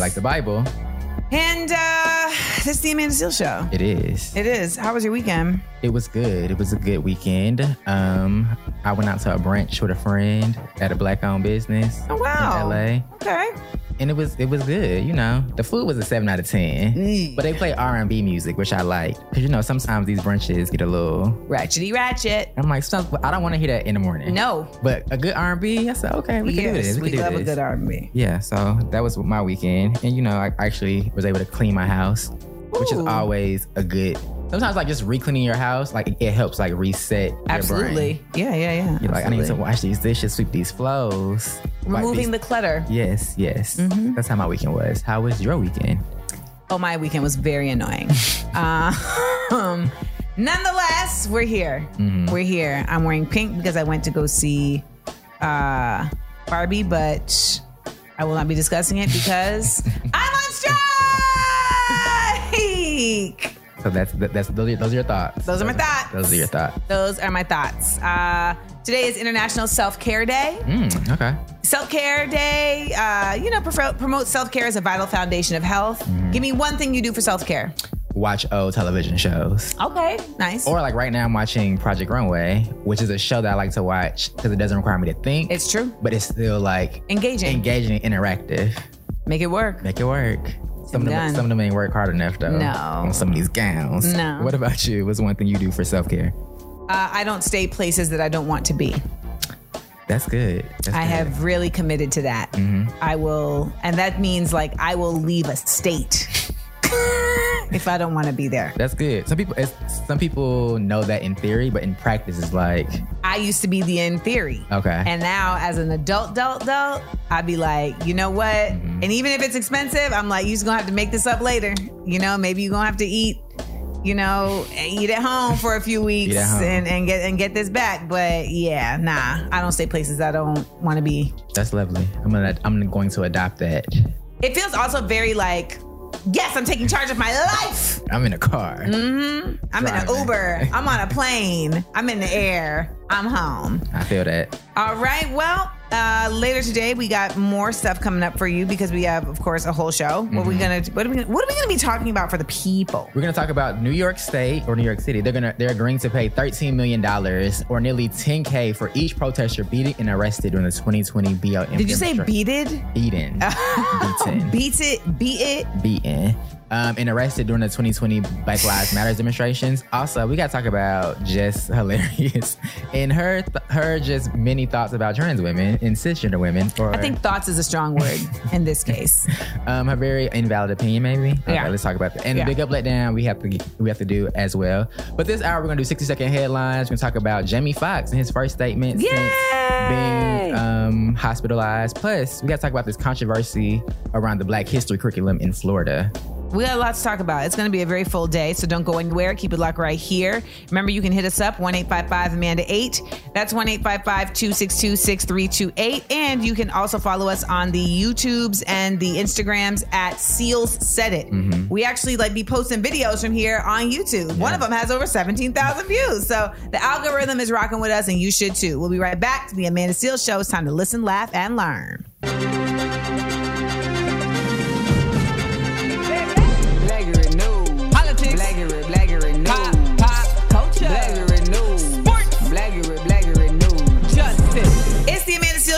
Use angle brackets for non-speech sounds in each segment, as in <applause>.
Like the Bible. And uh, this is the Amanda Seales Show. It is. It is. How was your weekend? It was good. It was a good weekend. Um, I went out to a brunch with a friend at a black-owned business Oh, wow. in LA, Okay. And it was it was good. You know, the food was a seven out of ten, Mm. but they play R&B music, which I like because you know sometimes these brunches get a little. Ratchety ratchet. I'm like, "Some- I don't want to hear that in the morning. No. but a good R&B. I said, okay, we can do this. we can do love a good R&B. Yeah, so that was my weekend. And you know, I actually was able to clean my house, which is always a good sometimes like just re-cleaning your house, like it helps like reset your Absolutely. Yeah, yeah, yeah. You're like, I need to wash these dishes, sweep these floors. wipe Removing these- the clutter. Yes, yes. Mhm. That's how my weekend was. How was your weekend? Oh, my weekend was very annoying. uh, <laughs> um, nonetheless, we're here. Mhm. We're here. I'm wearing pink because I went to go see uh, Barbie, but I will not be discussing it because <laughs> I'm on strike. So that's that, that's those are, those are your thoughts. Those are my thoughts. Those are your thoughts. Those are my thoughts. Uh, today is International Self Care Day. Mm, okay. Self Care Day, uh, you know, prefer, promote self care as a vital foundation of health. Mm-hmm. Give me one thing you do for self care. Watch old television shows. Okay, nice. Or like right now, I'm watching Project Runway, which is a show that I like to watch because it doesn't require me to think. it's true. but it's still like Engaging. engaging, interactive. Make it work. Make it work. Some of them, some of them ain't work hard enough though. No. On some of these gowns. No. What about you? What's one thing you do for self care? Uh, I don't stay places that I don't want to be. That's good. That's I good. have really committed to that. Mm-hmm. I will, and that means like I will leave a state if I don't want to be there. That's good. Some people, it's, some people know that in theory, but in practice, it's like I used to be the in theory. okay. And now, as an adult, adult, adult, I'd be like, you know what? Mm-hmm. And even if it's expensive, I'm like, you're just gonna have to make this up later. You know, maybe you're gonna have to eat, you know, eat at home for a few <laughs> weeks and, and get and get this back. But yeah, nah, I don't stay places I don't want to be. That's lovely. I'm gonna, I'm going to adopt that. It feels also very like, yes, I'm taking charge of my life. I'm in a car. Mm-hmm. I'm in an Uber. <laughs> I'm on a plane. I'm in the air. I'm home. I feel that. All right. Well, uh, later today we got more stuff coming up for you because we have, of course, a whole show. What are we gonna? What are we? Gonna, what are we gonna be talking about for the people? We're gonna talk about New York State or New York City. They're gonna they're agreeing to pay 13 million dollars or nearly 10k for each protester beaten and arrested during the 2020 BLM. Did you say beated? beaten? <laughs> beaten. Beat it. Beat it. beaten um, and arrested during the 2020 Black Lives Matters demonstrations. Also, we got to talk about just <laughs> Hilarious and her th- her just many thoughts about trans women and cisgender women. Or I think thoughts is a strong word in this case. <laughs> um, her very invalid opinion, maybe. Okay, Yeah. let's talk about that. And Yeah. the big up, let down, we have to we have to do as well. But this hour, we're gonna do 60 second headlines. We're gonna talk about Jamie Foxx and his first statement Yay! since being um, hospitalized. Plus, we got to talk about this controversy around the Black History curriculum in Florida. We got a lot to talk about. It's going to be a very full day, so don't go anywhere. Keep it locked right here. Remember, you can hit us up one eight five five Amanda eight. That's one eight five five two six two six three two eight. And you can also follow us on the YouTubes and the Instagrams at Seals Said It. Mm-hmm. We actually like be posting videos from here on YouTube. One of them has over seventeen thousand views, so the algorithm is rocking with us, and you should too. We'll be right back to the Amanda Seales Show. It's time to listen, laugh, and learn.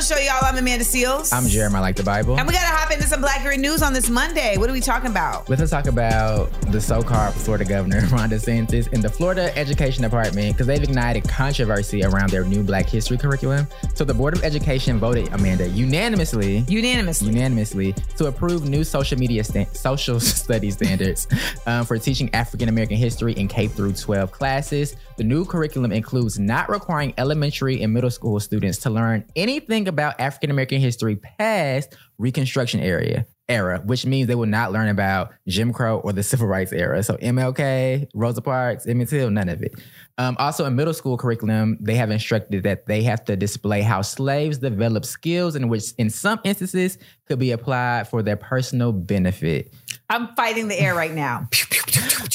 Show, y'all. I'm Amanda Seales. I'm Jeremiah like the Bible. And we gotta hop into some Black Girl News on this Monday. What are we talking about? Let's talk about the so-called Florida governor, <laughs> Ron DeSantis, and the Florida Education Department because they've ignited controversy around their new Black History curriculum. So the Board of Education voted, Amanda, unanimously, Unanimously. unanimously, to approve new social media sta- social <laughs> studies standards um, for teaching African American history in K through 12 classes. The new curriculum includes not requiring elementary and middle school students to learn anything about African American history past Reconstruction area era, which means they will not learn about Jim Crow or the Civil Rights era. So MLK, Rosa Parks, Emmett Till, none of it. Um, also, in middle school curriculum, they have instructed that they have to display how slaves develop skills in which, in some instances, could be applied for their personal benefit. I'm fighting the air right now. <laughs>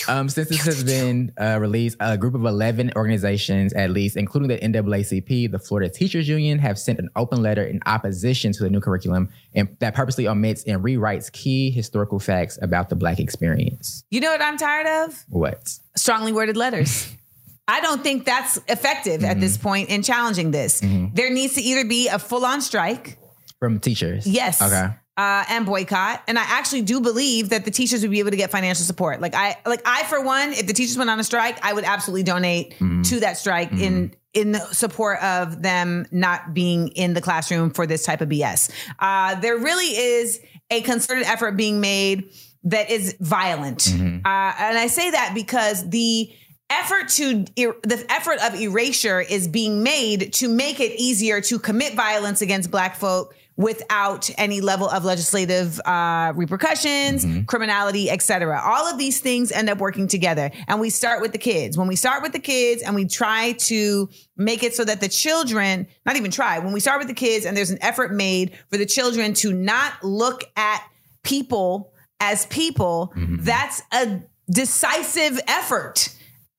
Um, since this has been uh, released, a group of 11 organizations, at least, including the NAACP, the Florida Teachers Union, have sent an open letter in opposition to the new curriculum and that purposely omits and rewrites key historical facts about the Black experience. You know what I'm tired of? What? Strongly worded letters. <laughs> I don't think that's effective at this point in challenging this. There needs to either be a full on strike. From teachers? Yes. Okay. Uh, and boycott. And I actually do believe that the teachers would be able to get financial support. Like I, like I, for one, if the teachers went on a strike, I would absolutely donate to that strike in in support of them not being in the classroom for this type of BS. Uh, there really is a concerted effort being made that is violent, uh, and I say that because the effort to er- the effort of erasure is being made to make it easier to commit violence against black folk without any level of legislative uh, repercussions, criminality, etc. All of these things end up working together, and we start with the kids. When we start with the kids, and we try to make it so that the children, not even try, when we start with the kids, and there's an effort made for the children to not look at people as people, that's a decisive effort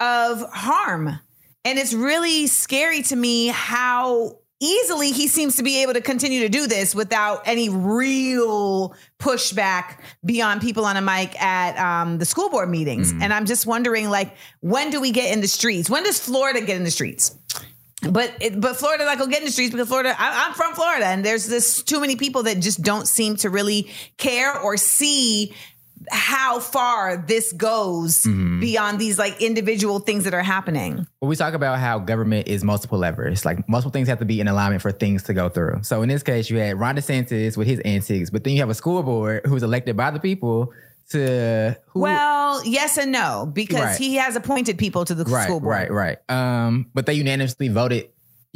of harm. And it's really scary to me how easily he seems to be able to continue to do this without any real pushback beyond people on a mic at um, the school board meetings. And I'm just wondering, like, when do we get in the streets? When does Florida get in the streets? But it, but Florida like will get in the streets because Florida I, I'm from Florida and there's this too many people that just don't seem to really care or see how far this goes beyond these like individual things that are happening. Well, we talk about how government is multiple levers. Like multiple things have to be in alignment for things to go through. So in this case, you had Ron DeSantis with his antics, but then you have a school board who's elected by the people to who, Well, yes and no because Right. he has appointed people to the right, school board. right, right. Um, but they unanimously voted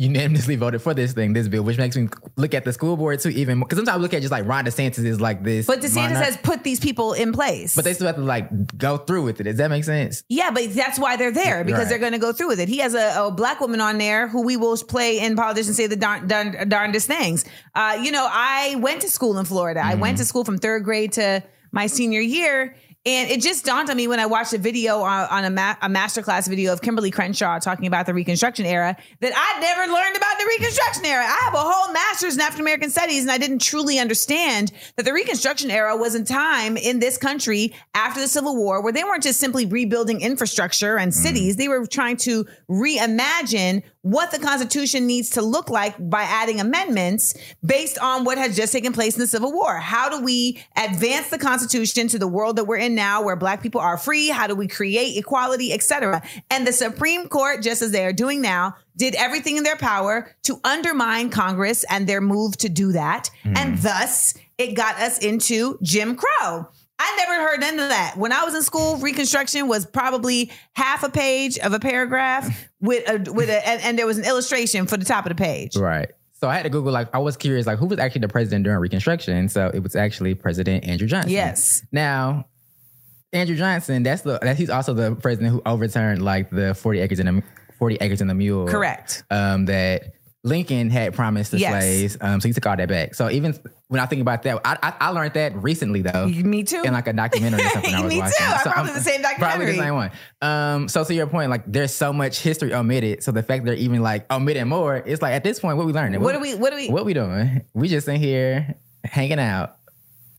unanimously voted for this thing, this bill, which makes me look at the school board too even more. Because sometimes I look at just like Ron DeSantis is like this, But DeSantis monarch, has put these people in place. but they still have to like go through with it. Does that make sense? Yeah, but that's why they're there because Right. they're going to go through with it. He has a, a black woman on there who we will play in politicians say the darn, darn, darndest things. Uh, you know, I went to school in Florida. I went to school from third grade to my senior year. And it just dawned on me when I watched a video on, on a, ma- a masterclass video of Kimberlé Crenshaw talking about the Reconstruction era that I'd never learned about the Reconstruction era. I have a whole master's in African American studies, and I didn't truly understand that the Reconstruction era was a time in this country after the Civil War where they weren't just simply rebuilding infrastructure and cities, mm-hmm. they were trying to reimagine what the Constitution needs to look like by adding amendments based on what has just taken place in the Civil War. How do we advance the Constitution to the world that we're in now where black people are free? How do we create equality, etc.? And the Supreme Court, just as they are doing now, did everything in their power to undermine Congress and their move to do that. And hmm. thus it got us into Jim Crow. I never heard none of that. When I was in school, Reconstruction was probably half a page of a paragraph <laughs> with a with a and, and there was an illustration for the top of the page. Right. So I had to Google like I was curious like who was actually the president during Reconstruction. So it was actually President Andrew Johnson. Yes. Now, Andrew Johnson, that's the that he's also the president who overturned like the forty acres and a forty acres and the mule. Correct. Um, that Lincoln had promised the Yes. slaves. Um, so he took all that back. So even when I think about that, I I, I learned that recently though. Me too. In like a documentary or something I <laughs> was Me too. watching. I So probably I'm- the same documentary. <laughs> Probably the same one. Um, so to your point, like there's so much history omitted. So the fact they're even like omitting more, it's like at this point, what we learning? What are we- what are we- What we doing? We just in here hanging out.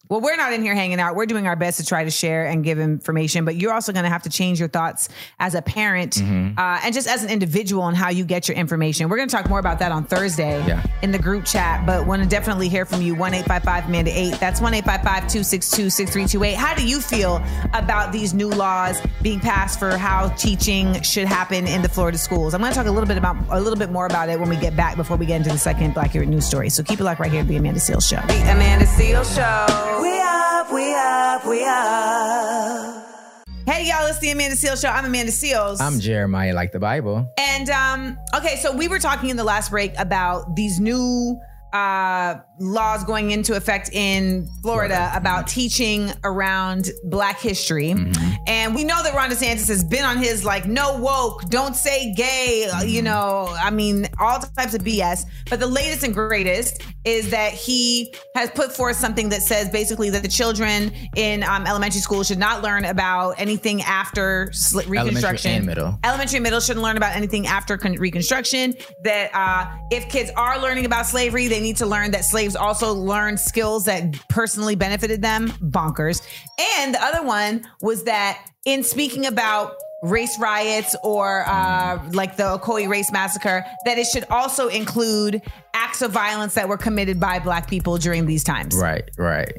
Well, we're not in here hanging out. We're doing our best to try to share and give information, but you're also going to have to change your thoughts as a parent Mm-hmm. uh, and just as an individual on how you get your information. We're going to talk more about that on Thursday Yeah. in the group chat, but want to definitely hear from you. 1 855 Amanda 8. That's 1 855 262 6328. How do you feel about these new laws being passed for how teaching should happen in the Florida schools? I'm going to talk a little bit about a little bit more about it when we get back before we get into the second Blackurate News story. So keep it locked right here at the Amanda Seales Show. The Amanda Seales Show. We up, we up, we up. Hey y'all, it's the Amanda Seales Show. I'm Amanda Seales. I'm Jeremiah, like the Bible. and um, okay, so we were talking in the last break about these new uh, laws going into effect in Florida about teaching around Black history. And we know that Ron DeSantis has been on his like, no woke, don't say gay, uh, you know, I mean, all types of BS. But the latest and greatest is that he has put forth something that says basically that the children in um, elementary school should not learn about anything after sl- Reconstruction. and middle. Elementary and middle shouldn't learn about anything after con- Reconstruction. That uh, if kids are learning about slavery, they need to learn that slaves also learned skills that personally benefited them. Bonkers. And the other one was that in speaking about race riots or uh, like the Ocoee race massacre, that it should also include acts of violence that were committed by Black people during these times. Right, right.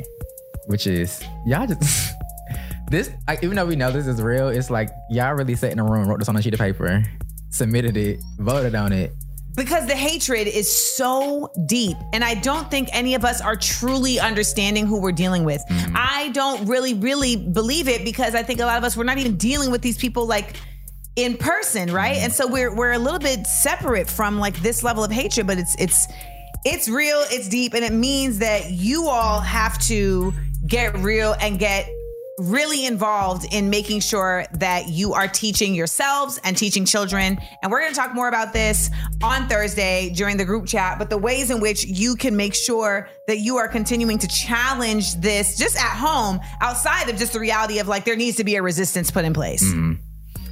Which is y'all just <laughs> this. I, even though we know this is real, it's like y'all really sat in a room, wrote this on a sheet of paper, submitted it, voted on it. Because the hatred is so deep and i don't think any of us are truly understanding who we're dealing with. Mm-hmm. I don't really really believe it because i think a lot of us we're not even dealing with these people like in person right? Mm-hmm. And so we're we're a little bit separate from like this level of hatred but it's it's it's real it's deep and it means that you all have to get real and get really involved in making sure that you are teaching yourselves and teaching children. And we're going to talk more about this on Thursday during the group chat, but the ways in which you can make sure that you are continuing to challenge this just at home outside of just the reality of like there needs to be a resistance put in place. Mm-hmm.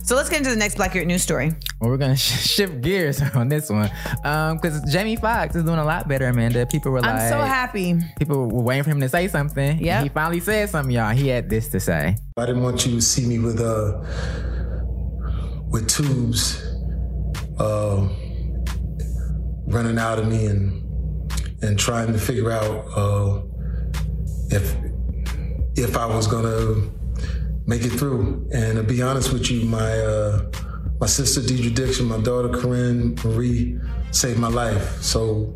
So let's get into the next Blackurate news story. Well, we're gonna sh- <laughs> shift gears <laughs> on this one, um, because Jamie Foxx is doing a lot better, Amanda. People were like, I'm so happy. People were waiting for him to say something. Yeah, he finally said something, y'all. He had this to say. I didn't want you to see me with uh with tubes uh, running out of me and and trying to figure out uh, if if I was gonna make it through. And to be honest with you, my uh, my sister Deidra Dixon, my daughter Corinne Marie saved my life. So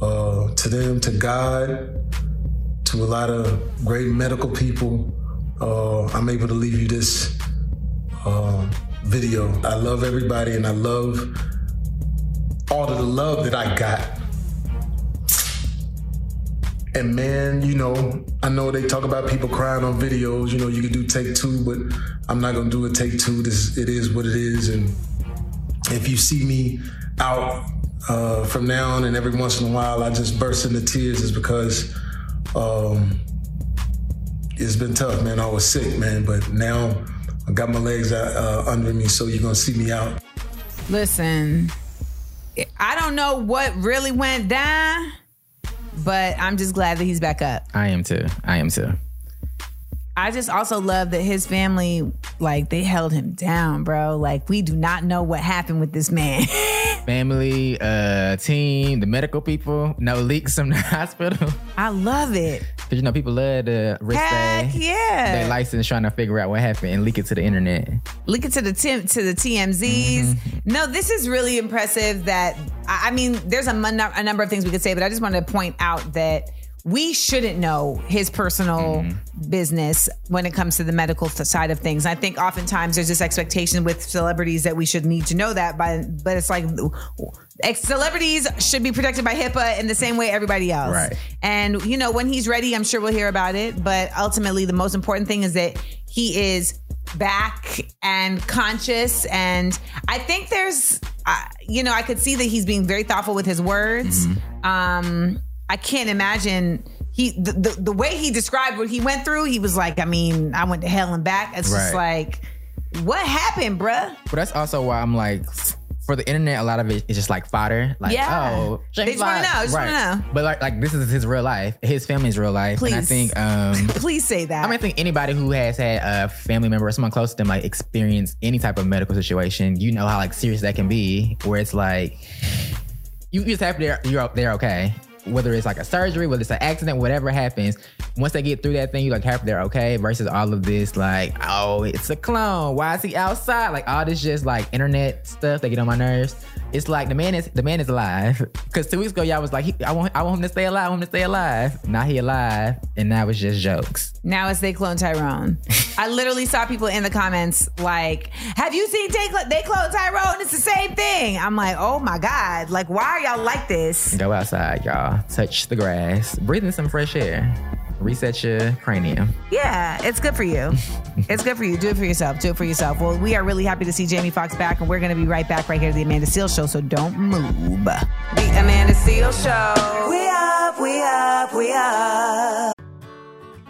uh, to them, to God, to a lot of great medical people, uh, I'm able to leave you this uh, video. I love everybody and I love all of the love that I got. And man, you know, I know they talk about people crying on videos. You know, you can do take two, but I'm not gonna do a take two. This it is what it is. And if you see me out uh, from now on and every once in a while I just burst into tears, is because um, it's been tough, man. I was sick, man, but now I got my legs uh, under me, so you're gonna see me out. Listen, I don't know what really went down, but I'm just glad that he's back up. I am too. I am too. I just also love that his family, like, they held him down, bro. Like, we do not know what happened with this man. <laughs> Family, uh, team, the medical people, no leaks from the <laughs> hospital. I love it. Cause you know people love to risk Heck their, yeah. their license trying to figure out what happened and leak it to the internet. Look into the tim- to the TMZs. Mm-hmm. No, this is really impressive. That I I mean, there's a, mon- a number of things we could say, but I just wanted to point out that we shouldn't know his personal business when it comes to the medical side of things. I think oftentimes there's this expectation with celebrities that we should need to know that, but but it's like ex- celebrities should be protected by HIPAA in the same way everybody else. Right. And you know, when he's ready, I'm sure we'll hear about it. But ultimately, the most important thing is that he is back and conscious. And I think there's, uh, you know, I could see that he's being very thoughtful with his words. Um, I can't imagine. He the, the the way he described what he went through, he was like, I mean, I went to hell and back. It's just Right. like, what happened, bruh? But that's also why I'm like, for the internet, a lot of it is just like fodder. Like, Yeah. oh, They just wanna know, just wanna know. But like, like this is his real life. His family's real life. And I Please. think, um, <laughs> Please say that. I mean, I think anybody who has had a family member or someone close to them like experience any type of medical situation, you know how like serious that can be. Where it's like you just have they're you're they're okay. Whether it's like a surgery, whether it's an accident, whatever happens, once they get through that thing, you like happy they're okay. Versus all of this like, oh, it's a clone. Why is he outside? Like all this just like internet stuff that get on my nerves. It's like the man is the man is alive. <laughs> Cause two weeks ago y'all was like, I want I want him to stay alive. I want him to stay alive. Now he alive, and now it's just jokes. Now it's they clone Tyrone. I literally saw people in the comments like, "Have you seen they, cl- they clone Tyrone? It's the same thing." I'm like, "Oh my god! Like, why are y'all like this?" Go outside, y'all. Touch the grass. Breathe in some fresh air. Reset your cranium. Yeah, it's good for you. <laughs> it's good for you. Do it for yourself. Do it for yourself. Well, we are really happy to see Jamie Foxx back, and we're going to be right back right here at the Amanda Seales Show. So don't move. The Amanda Seales Show. We up, we up, we up.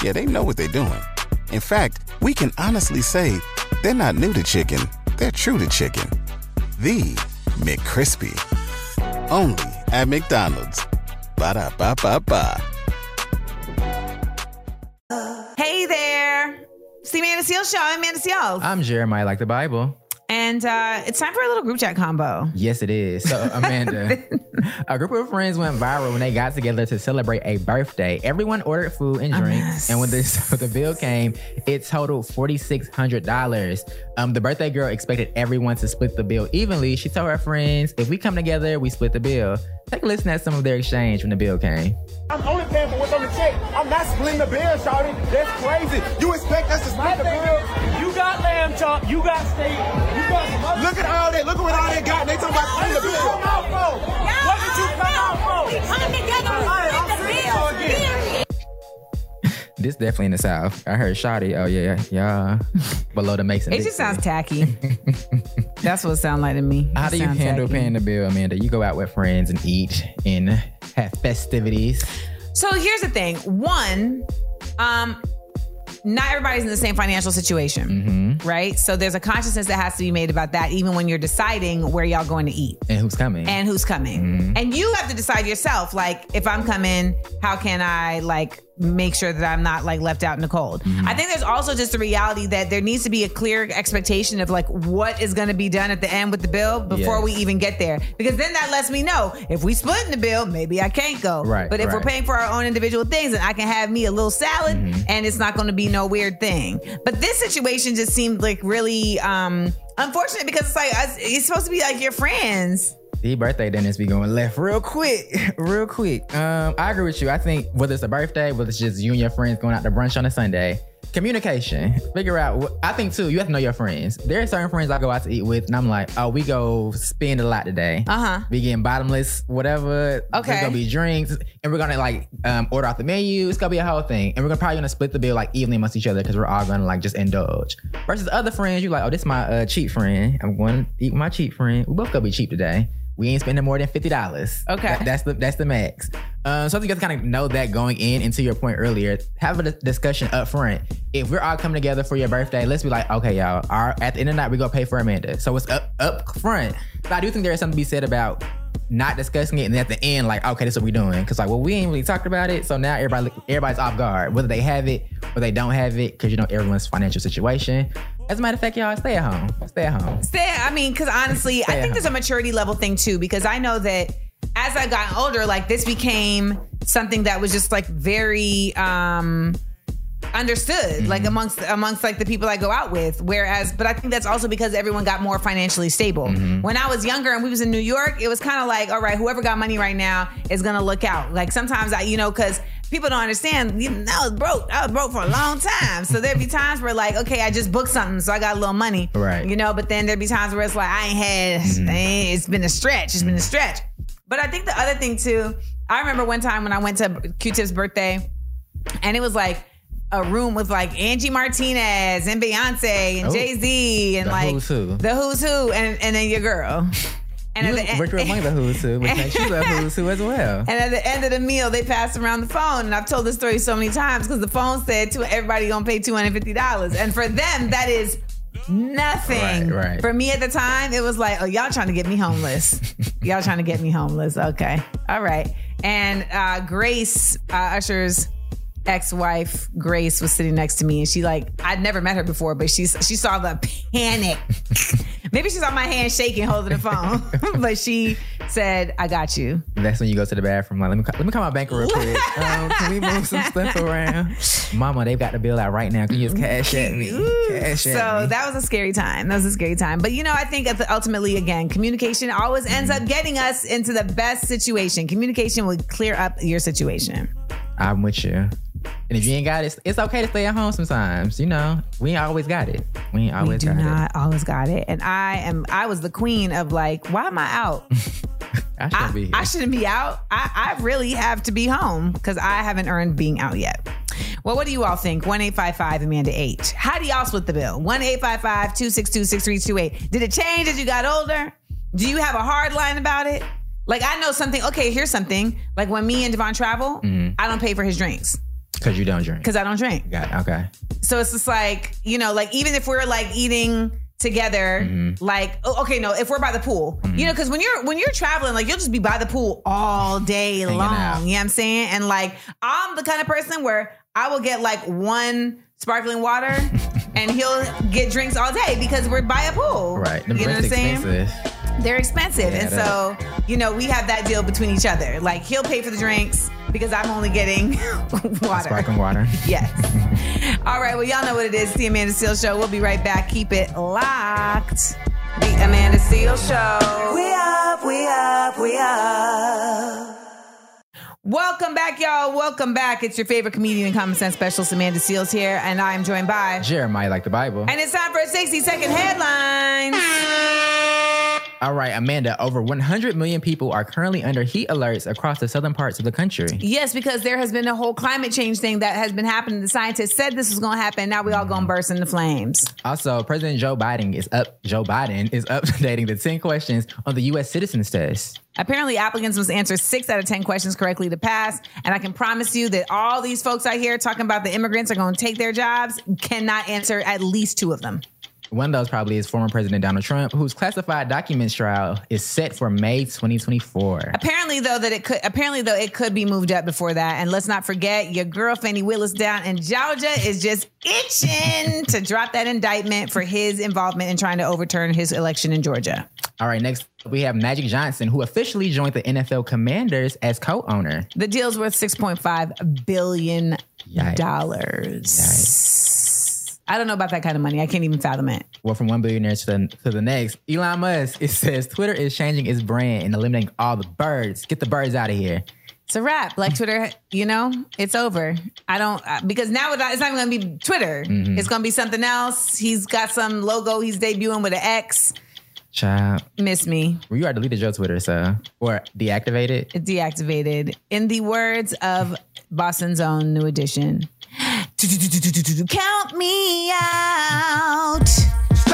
Yeah, they know what they're doing. In fact, we can honestly say they're not new to chicken, they're true to chicken. The McCrispy. Only at McDonald's. Ba da ba ba ba. Hey there. It's the Amanda Seales Show. I'm Amanda Seales. I'm Jeremiah, like the Bible. And uh, it's time for a little group chat combo. Yes, it is. So, Amanda, <laughs> a group of friends went viral when they got together to celebrate a birthday. Everyone ordered food and drinks, and when the, <laughs> so the bill came, it totaled forty six hundred dollars. Um, the birthday girl expected everyone to split the bill evenly. She told her friends, "If we come together, we split the bill." Take a listen at some of their exchange when the bill came. I'm only paying for what's on the check. I'm not splitting the bill, Shawty. That's crazy. You expect us to split the bill? You got lamb chop, you got steak, you got some Look at all that. Look at what all they got. They talking about What the you come bill. out for? What did you come out for? We come together, we Alright, the bill. again. <laughs> This definitely in the South. I heard Shoddy. Oh yeah, yeah, <laughs> below the Mason. It just sounds tacky. <laughs> That's what it sounds like to me. How It do you sounds handle tacky. paying the bill, Amanda? You go out with friends and eat and have festivities. So here's the thing. One, um, not everybody's in the same financial situation, mm-hmm. right? So there's a consciousness that has to be made about that, even when you're deciding where y'all going to eat And who's coming? and who's coming. Mm-hmm. And you have to decide yourself, like, if I'm coming, how can I like make sure that I'm not like left out in the cold? I think there's also just the reality that there needs to be a clear expectation of like what is going to be done at the end with the bill before Yes. we even get there. Because then that lets me know if we split in the bill, maybe I can't go. Right, But if we're paying for our own individual things, and I can have me a little salad and it's not going to be no weird thing. But this situation just seemed like really um unfortunate because it's like it's supposed to be like your friends. The birthday dinners be going left real quick, <laughs> real quick. Um, I agree with you. I think whether it's a birthday, whether it's just you and your friends going out to brunch on a Sunday, communication. Figure out. What, I think too. You have to know your friends. There are certain friends I go out to eat with, and I'm like, oh, we go spend a lot today. Uh huh. We getting bottomless, whatever. Okay. There's gonna be drinks, and we're gonna like um, order off the menu. It's gonna be a whole thing, and we're gonna probably gonna split the bill like evenly amongst each other because we're all gonna like just indulge. Versus other friends, you're like, oh, this is my uh, cheap friend. I'm going to eat with my cheap friend. We both gonna be cheap today. We ain't spending more than fifty dollars. Okay. that's the that's the max. Um, so I think you to kind of know that going in. And to your point earlier, have a discussion up front. If we're all coming together for your birthday, let's be like, okay, y'all. Our, at the end of the night, we gonna pay for Amanda. So it's up up front. But I do think there is something to be said about not discussing it, and at the end, like, okay, this is what we're doing. Because like, well, we ain't really talked about it, so now everybody everybody's off guard, whether they have it or they don't have it, because you know everyone's financial situation. As a matter of fact, y'all stay at home. Stay at home. Stay, I mean, because honestly, I think there's a maturity level thing too, because I know that as I got older, like this became something that was just like very um understood like amongst amongst like the people I go out with. Whereas but I think that's also because everyone got more financially stable. When I was younger and we was in New York it was kind of like all right whoever got money right now is gonna look out. Like sometimes I you know because people don't understand. I was broke. I was broke for a long time. So there'd be times where like, okay, I just booked something, so I got a little money. Right. You know, but then there'd be times where it's like I ain't had. Mm-hmm. It's been a stretch. It's been a stretch. But I think the other thing too. I remember one time when I went to Q-Tip's birthday, and it was like. A room with like Angie Martinez and Beyonce and Oh. Jay Z and The like who's who. the who's who, and, and then your girl. And You at the end- worked with among the who's who, which makes you a who's who as well. and at the end of the meal, they passed around the phone. And I've told this story so many times because the phone said to everybody gonna pay two hundred fifty dollars, and for them that is nothing. Right, right. For me at the time, it was like, oh, y'all trying to get me homeless. y'all trying to get me homeless. Okay, all right. And uh, Grace, uh, Usher's ex-wife Grace was sitting next to me and she like I'd never met her before but she's she saw the panic maybe she's on my hand shaking holding the phone <laughs> but she said I got you That's when you go to the bathroom. Like, let me call, let me call my banker real quick. <laughs> Um, can we move some stuff around? Mama, they've got the bill out right now. Can you just cash at me? Cash so at me. that was a scary time that was a scary time but you know I think ultimately again communication always ends up getting us into the best situation communication will clear up your situation I'm with you. And if you ain't got it, it's okay to stay at home sometimes. You know, we ain't always got it. We ain't we always do got not always got it and I am I was the queen of like why am I out. <laughs> I should I, be here. I shouldn't be out. I, I really have to be home because I haven't earned being out yet. Well, what do you all think? 1 855 Amanda 8. How do y'all split the bill? 1 855 262 6328. Did it change as you got older? Do you have a hard line about it? Like, I know something. Okay, here's something. Like, when me and Devon travel, Mm-hmm. I don't pay for his drinks Because you don't drink. because I don't drink. Got it. Okay. So it's just like, you know, like even if we're like eating together, Mm-hmm. like oh, okay, no, if we're by the pool, you know, because when you're when you're traveling, like you'll just be by the pool all day long. out. You know what I'm saying? And like I'm the kind of person where I will get like one sparkling water <laughs> and he'll get drinks all day because we're by a pool. Right. Them you know what I'm saying? Expensive. They're expensive. Yeah, and so, you know, we have that deal between each other. Like he'll pay for the drinks because I'm only getting <laughs> water. Sparkling water. <laughs> Yes. <laughs> All right. Well, y'all know what it is. The Amanda Seales Show. We'll be right back. Keep it locked. The Amanda Seales Show. We up, we up, we up. Welcome back, y'all. Welcome back. It's your favorite comedian and common sense specialist, Amanda Seales here, and I'm joined by. Jeremiah like the Bible. And it's time for a 60 second headlines. All right, Amanda, over 100 million people are currently under heat alerts across the southern parts of the country. Yes, because there has been a whole climate change thing that has been happening. The scientists said this was going to happen. Now we all going to burst into flames. Also, President Joe Biden is up. Joe Biden is <laughs> updating the 10 questions on the U.S. citizens test. Apparently, applicants must answer six out of 10 questions correctly to pass. And I can promise you that all these folks out here talking about the immigrants are going to take their jobs cannot answer at least two of them. One of those probably is former President Donald Trump, whose classified documents trial is set for May 2024. Apparently, though, that it could apparently though it could be moved up before that. And let's not forget your girl Fani Willis down in Georgia is just itching <laughs> to drop that indictment for his involvement in trying to overturn his election in Georgia. All right, next we have Magic Johnson, who officially joined the NFL Commanders as co-owner. The deal's worth six point five billion dollars. I don't know about that kind of money. I can't even fathom it. Well, from one billionaire to the, to the next, Elon Musk, it says Twitter is changing its brand and eliminating all the birds. Get the birds out of here. It's a wrap. Like Twitter, you know, it's over. I don't uh, because now it's not it's not even going to be Twitter. It's going to be something else. He's got some logo he's debuting with an X. Child, Miss me. well, you already deleted your Twitter, so or deactivated? it. Deactivated. In the words of Boston's own new edition. <laughs> Count me out.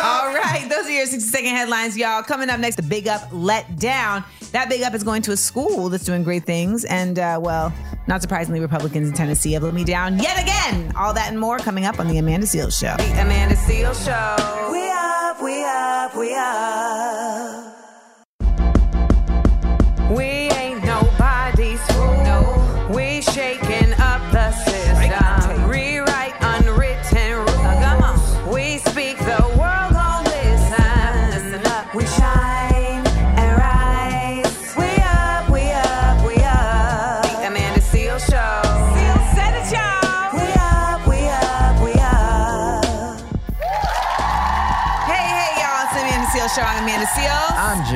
All right, those are your 60 second headlines, y'all. Coming up next, the Big Up Let Down. That Big Up is going to a school that's doing great things. And, uh, well, not surprisingly, Republicans in Tennessee have let me down yet again. All that and more coming up on The Amanda Seales Show. The Amanda Seales Show. We up, we up, we up.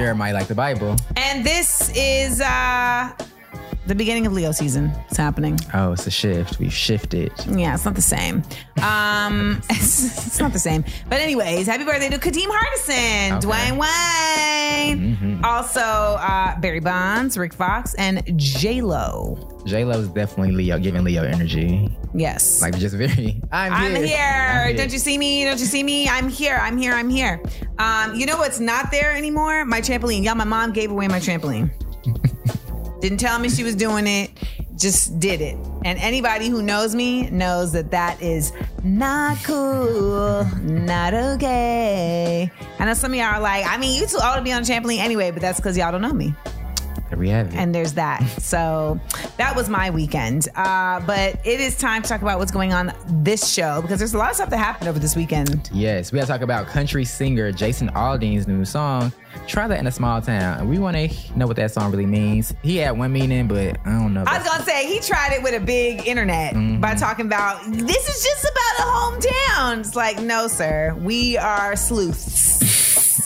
Jeremiah like the Bible. And this is uh the beginning of Leo season is happening. Oh, it's a shift. We've shifted. Yeah, it's not the same. Um, it's, <laughs> it's not the same. But anyways, happy birthday to Kadeem Hardison, Okay. Dwayne Wayne, also uh, Barry Bonds, Rick Fox, and J Lo. J Lo is definitely Leo, giving Leo energy. Yes. Like just very. <laughs> I'm, I'm here. here. I'm Don't you see me? Don't you see me? I'm here. I'm here. I'm here. Um, you know what's not there anymore? My trampoline. Y'all, my mom gave away my trampoline. Didn't tell me she was doing it. Just did it. And anybody who knows me knows that that is not cool, not okay. I know some of y'all are like, I mean, you two ought to be on trampoline anyway, but that's because y'all don't know me There we have it. and there's that. So that was my weekend. Uh, but it is time to talk about what's going on this show because there's a lot of stuff that happened over this weekend. Yes, we gotta talk about country singer Jason Aldean's new song, Try That in a Small Town. And we wanna know what that song really means. He had one meaning, but I don't know. I was gonna say he tried it with a big internet by talking about this is just about a hometown. It's like, no, sir, we are sleuths.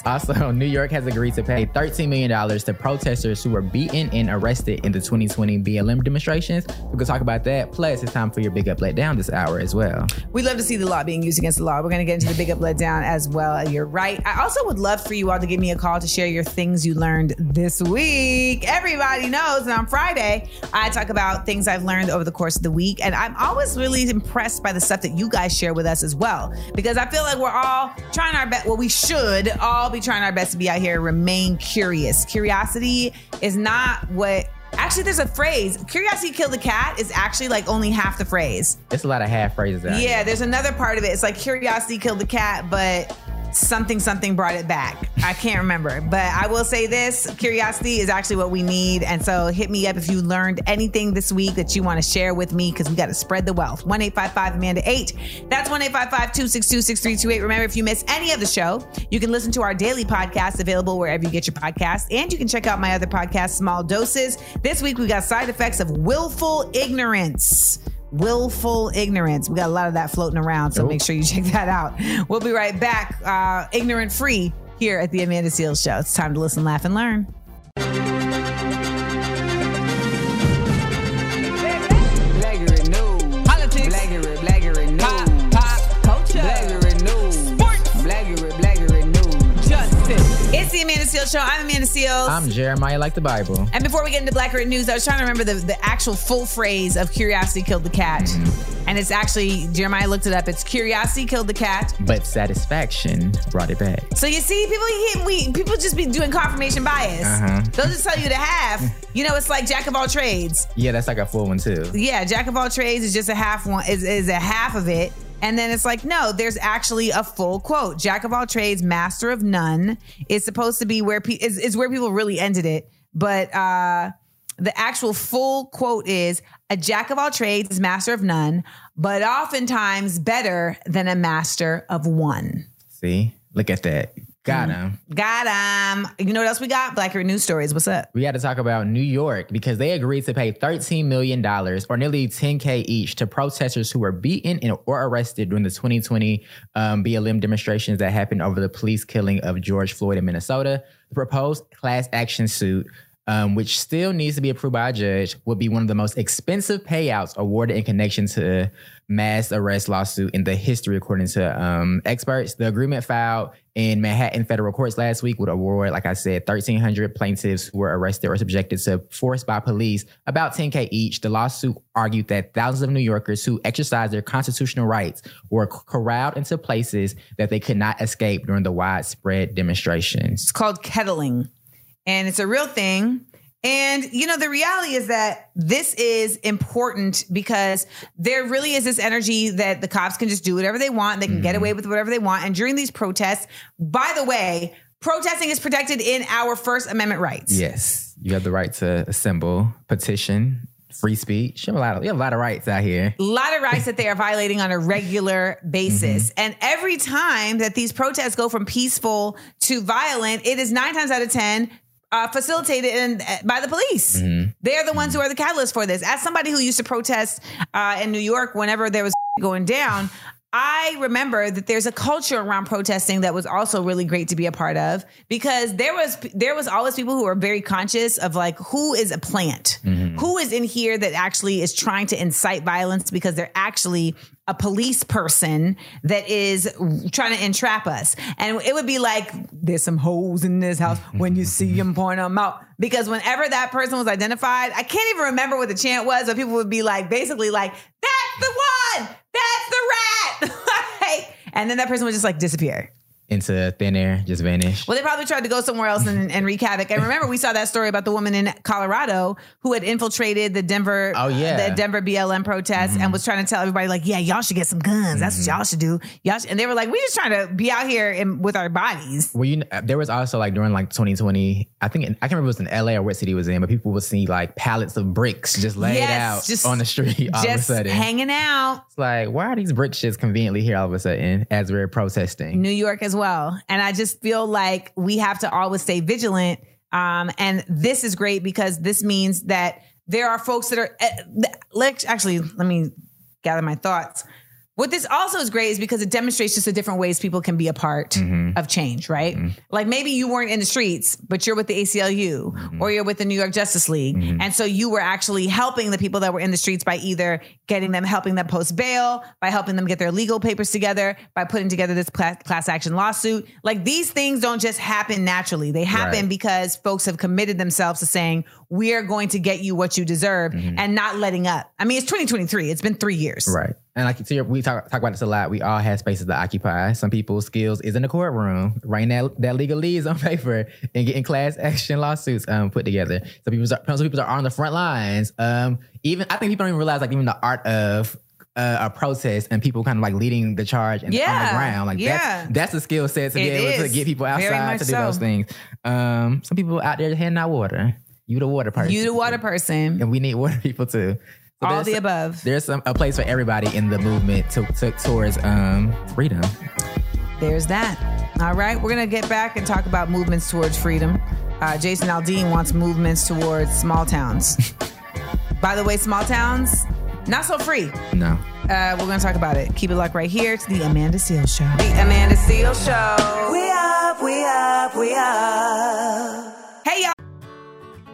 Also, <laughs> New York has agreed to pay $13 million to protesters who were beaten and arrested in the 2020 BLM demonstrations. We can talk about that. Plus, it's time for your big up, let down this hour as well. We love to see the law being used against the law. We're going to get into the big up, let down as well. You're right. I also would love for you all to give me a call to share your things you learned this week. Everybody knows that on Friday, I talk about things I've learned over the course of the week. And I'm always really impressed by the stuff that you guys share with us as well. Because I feel like we're all trying our best. Well, we should all be trying our best to be out here, remain curious. Curiosity is not what. Actually, there's a phrase. Curiosity killed the cat is actually like only half the phrase. It's a lot of half phrases out Yeah, here. there's another part of it. It's like curiosity killed the cat, but something something brought it back. I can't remember, but I will say this: curiosity is actually what we need. And so, hit me up if you learned anything this week that you want to share with me, because we got to spread the wealth. One eight five five Amanda eight. That's one eight five five two six two six three two eight. Remember, if you miss any of the show, you can listen to our daily podcast available wherever you get your podcast, and you can check out my other podcast, Small Doses. This week we got side effects of willful ignorance willful ignorance. We got a lot of that floating around, so make sure you check that out. We'll be right back, uh, ignorant free, here at the Amanda Seales Show. It's time to listen, laugh, and learn. The Amanda Seales Show. I'm Amanda Seales. I'm Jeremiah like the Bible. and before we get into Blackurate News, I was trying to remember the, the actual full phrase of curiosity killed the cat. And it's actually, Jeremiah looked it up. It's curiosity killed the cat. But satisfaction brought it back. So you see, people we people just be doing confirmation bias. Uh-huh. They'll just tell you the half. <laughs> You know, it's like jack of all trades. Yeah, that's like a full one too. Yeah, jack of all trades is just a half one is, is a half of it. And then it's like, no, there's actually a full quote. Jack of all trades, master of none is supposed to be where pe- is, is where people really ended it. But uh the actual full quote is a jack of all trades is master of none, but oftentimes better than a master of one. See? Look at that. Got Mm-hmm. him. Got um. You know what else we got? Black Blacker news stories. What's up? We had to talk about New York because they agreed to pay $13 million or nearly 10K each to protesters who were beaten and, or arrested during the 2020 um, BLM demonstrations that happened over the police killing of George Floyd in Minnesota. The proposed class action suit, um, which still needs to be approved by a judge, would be one of the most expensive payouts awarded in connection to mass arrest lawsuit in the history, according to um, experts. The agreement filed in Manhattan federal courts last week would award, like I said, 1,300 plaintiffs who were arrested or subjected to force by police about 10K each. The lawsuit argued that thousands of New Yorkers who exercised their constitutional rights were corralled into places that they could not escape during the widespread demonstrations. It's called kettling, and it's a real thing. And you know, the reality is that this is important because there really is this energy that the cops can just do whatever they want. They can get mm-hmm. away with whatever they want. And during these protests, by the way, protesting is protected in our First Amendment rights. Yes, you have the right to assemble, petition, free speech. You have a lot of, you have a lot of rights out here. a lot of rights that they are violating on a regular basis. Mm-hmm. And every time that these protests go from peaceful to violent, it is nine times out of 10 uh, facilitated in, by the police. They're the ones who are the catalyst for this. As somebody who used to protest uh, in New York whenever there was <laughs> going down, I remember that there's a culture around protesting that was also really great to be a part of because there was there was always people who were very conscious of like who is a plant, Who is in here that actually is trying to incite violence because they're actually a police person that is trying to entrap us. And it would be like, there's some holes in this house. When you see them, point them out. Because whenever that person was identified, I can't even remember what the chant was, but people would be like, basically like, that's the one, that's the rat. <laughs> Like, and then that person would just like disappear. Into thin air, just vanish. Well, they probably tried to go somewhere else and, and wreak havoc. And remember, we saw that story about the woman in Colorado who had infiltrated the Denver, Oh, uh, yeah. the Denver BLM protest, and mm-hmm. was trying to tell everybody like, "Yeah, y'all should get some guns. That's what mm-hmm. y'all should do." Y'all, should, and they were like, "We just trying to be out here and with our bodies." Well, you know, uh, there was also like during like 2020, I think I can't remember if it was in LA or what city it was in, but people would see like pallets of bricks just laid Yes, out just- on the street all of a just sudden. hanging out. it's like, why are these bricks just conveniently here all of a sudden as we're protesting? New York as well. And I just feel like we have to always stay vigilant. Um, and this is great because this means that there are folks that are. Uh, let's actually let me gather my thoughts. What this also is great is because it demonstrates just the different ways people can be a part mm-hmm. of change, right? Mm-hmm. Like maybe you weren't in the streets, but you're with the ACLU mm-hmm. or you're with the New York Justice League. And so you were actually helping the people that were in the streets by either getting them, helping them post bail, by helping them get their legal papers together, by putting together this class, class action lawsuit. Like these things don't just happen naturally. They happen Right. because folks have committed themselves to saying, we are going to get you what you deserve and not letting up. I mean, it's 2023. It's been three years. Right. And like so we talk talk about this a lot. We all have spaces to occupy. Some people's skills is in the courtroom, writing that, that legalese on <laughs> paper and getting class action lawsuits um, put together. Some people are, some people are on the front lines. Um, even I think people don't even realize like even the art of uh, a protest and people kind of like leading the charge and on the ground. Like Yeah. that's that's a skill set to be It able to get people outside to do so. those things. Um, some people out there handing out water. You the water person. You the water person. and we need water <laughs> people too. So All there's- the above. There's some, a place for everybody in the movement to, to, towards um, freedom. There's that. All right, we're gonna get back and talk about movements towards freedom. Uh, Jason Aldean wants movements towards small towns. <laughs> By the way, small towns not so free. No. Uh, we're gonna talk about it. Keep it locked right here to the Amanda Seales Show. The Amanda Seales Show. We up, we up, we up. Hey y'all.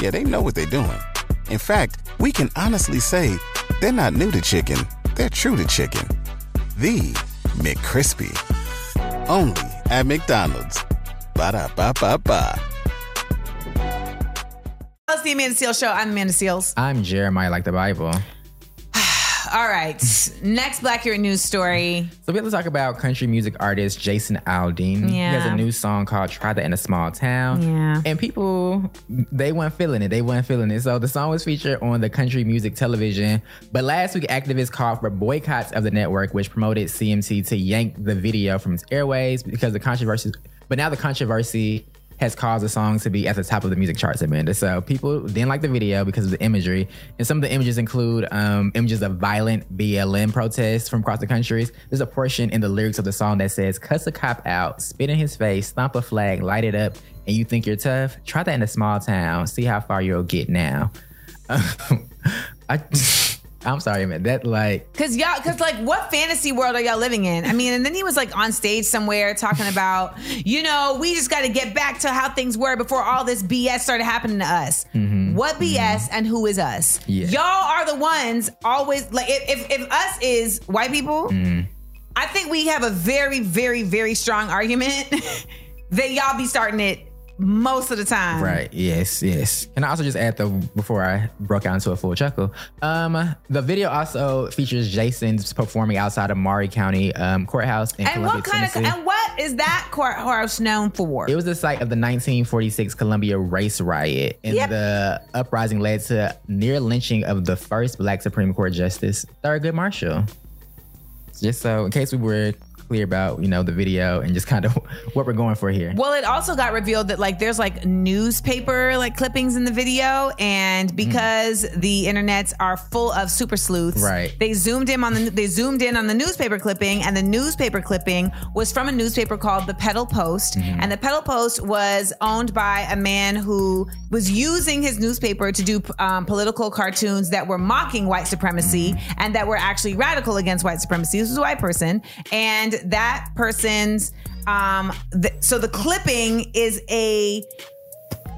Yeah, they know what they're doing. In fact, we can honestly say they're not new to chicken, they're true to chicken. The McCrispy. Only at McDonald's. Ba da ba ba ba. It's the Amanda Seales Show. I'm Amanda Seales. I'm Jeremiah like the Bible. All right. Next Blackurate News story. So we have to talk about country music artist Jason Aldean. Yeah. He has a new song called Try That in a Small Town. Yeah. And people, they weren't feeling it. They weren't feeling it. So the song was featured on the country music television. But last week, activists called for boycotts of the network, which promoted CMT to yank the video from its airways because the controversy. But now the controversy has caused the song to be at the top of the music charts, Amanda. So people didn't like the video because of the imagery. And some of the images include um, images of violent BLM protests from across the countries. There's a portion in the lyrics of the song that says, cuss a cop out, spit in his face, stomp a flag, light it up, and you think you're tough? Try that in a small town. See how far you'll get now. <laughs> I, <laughs> I'm sorry, man. That like, Cause y'all, cause like, what fantasy world are y'all living in? I mean, and then he was like on stage somewhere talking about, you know, we just got to get back to how things were before all this BS started happening to us. Mm-hmm. What BS mm-hmm. and who is us? Yeah. Y'all are the ones always like, if if, if us is white people, mm-hmm. I think we have a very, very, very strong argument <laughs> that y'all be starting it most of the time. Right. Yes. Yes. Can I also just add though before I broke out into a full chuckle? Um, the video also features Jason's performing outside of Maury County um, courthouse in And Columbia, what kind of Tennessee. and what is that courthouse known for? it was the site of the 1946 Columbia race riot, and Yep. the uprising led to near lynching of the first Black Supreme Court Justice, Thurgood Marshall. just so in case we were clear about you know the video and just kind of <laughs> what we're going for here. Well, it also got revealed that like there's like newspaper like clippings in the video, and mm-hmm. because the internets are full of super sleuths, Right. They zoomed in on the they zoomed in on the newspaper clipping, and the newspaper clipping was from a newspaper called the Pedal Post, mm-hmm. and the Pedal Post was owned by a man who was using his newspaper to do um, political cartoons that were mocking white supremacy mm-hmm. and that were actually radical against white supremacy. This was a white person, and that person's um th- so the clipping is a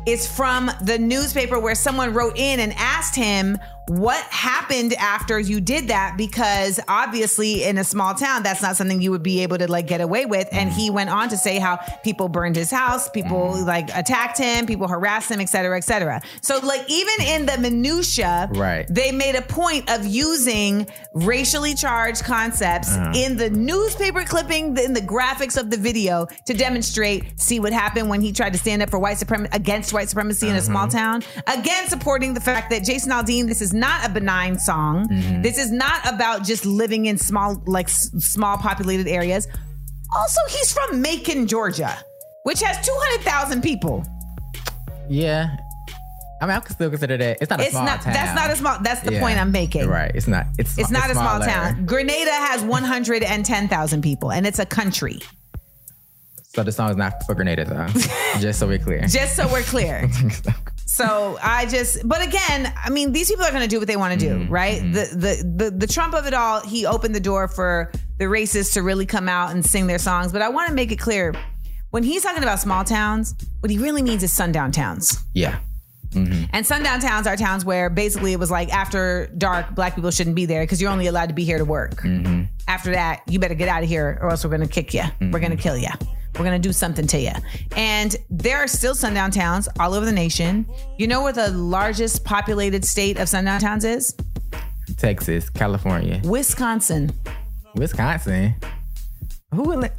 is from the newspaper where someone wrote in and asked him what happened after you did that because obviously in a small town that's not something you would be able to like get away with and he went on to say how people burned his house people like attacked him people harassed him et cetera et cetera so like even in the minutia Right. they made a point of using racially charged concepts Uh-huh. in the newspaper clipping in the graphics of the video to demonstrate see what happened when he tried to stand up for white supremacy against white supremacy in a small Uh-huh. town again supporting the fact that jason aldean this is not a benign song Mm-hmm. this is not about just living in small like s- small populated areas also he's from macon georgia which has 200000 people Yeah, I mean I can still consider that it's not a it's small not town. that's not a small that's the Yeah. point i'm making Right, it's not. It's It's not a small town. Grenada has <laughs> 110,000 people, and it's a country. So the song is not for Grenada though. <laughs> just so we're clear. Just so we're clear. <laughs> So I just, but again, I mean, these people are going to do what they want to do, Mm-hmm. right? Mm-hmm. The, the the the Trump of it all, he opened the door for the racists to really come out and sing their songs. But I want to make it clear, when he's talking about small towns, what he really means is sundown towns. yeah. Mm-hmm. And sundown towns are towns where basically it was like after dark, black people shouldn't be there because you're only allowed to be here to work. Mm-hmm. After that, you better get out of here or else we're going to kick you. We're going to kill you. We're going to do something to you. And there are still sundown towns all over the nation. You know where the largest populated state of sundown towns is? Texas, California, Wisconsin. Wisconsin. Who will <laughs> it?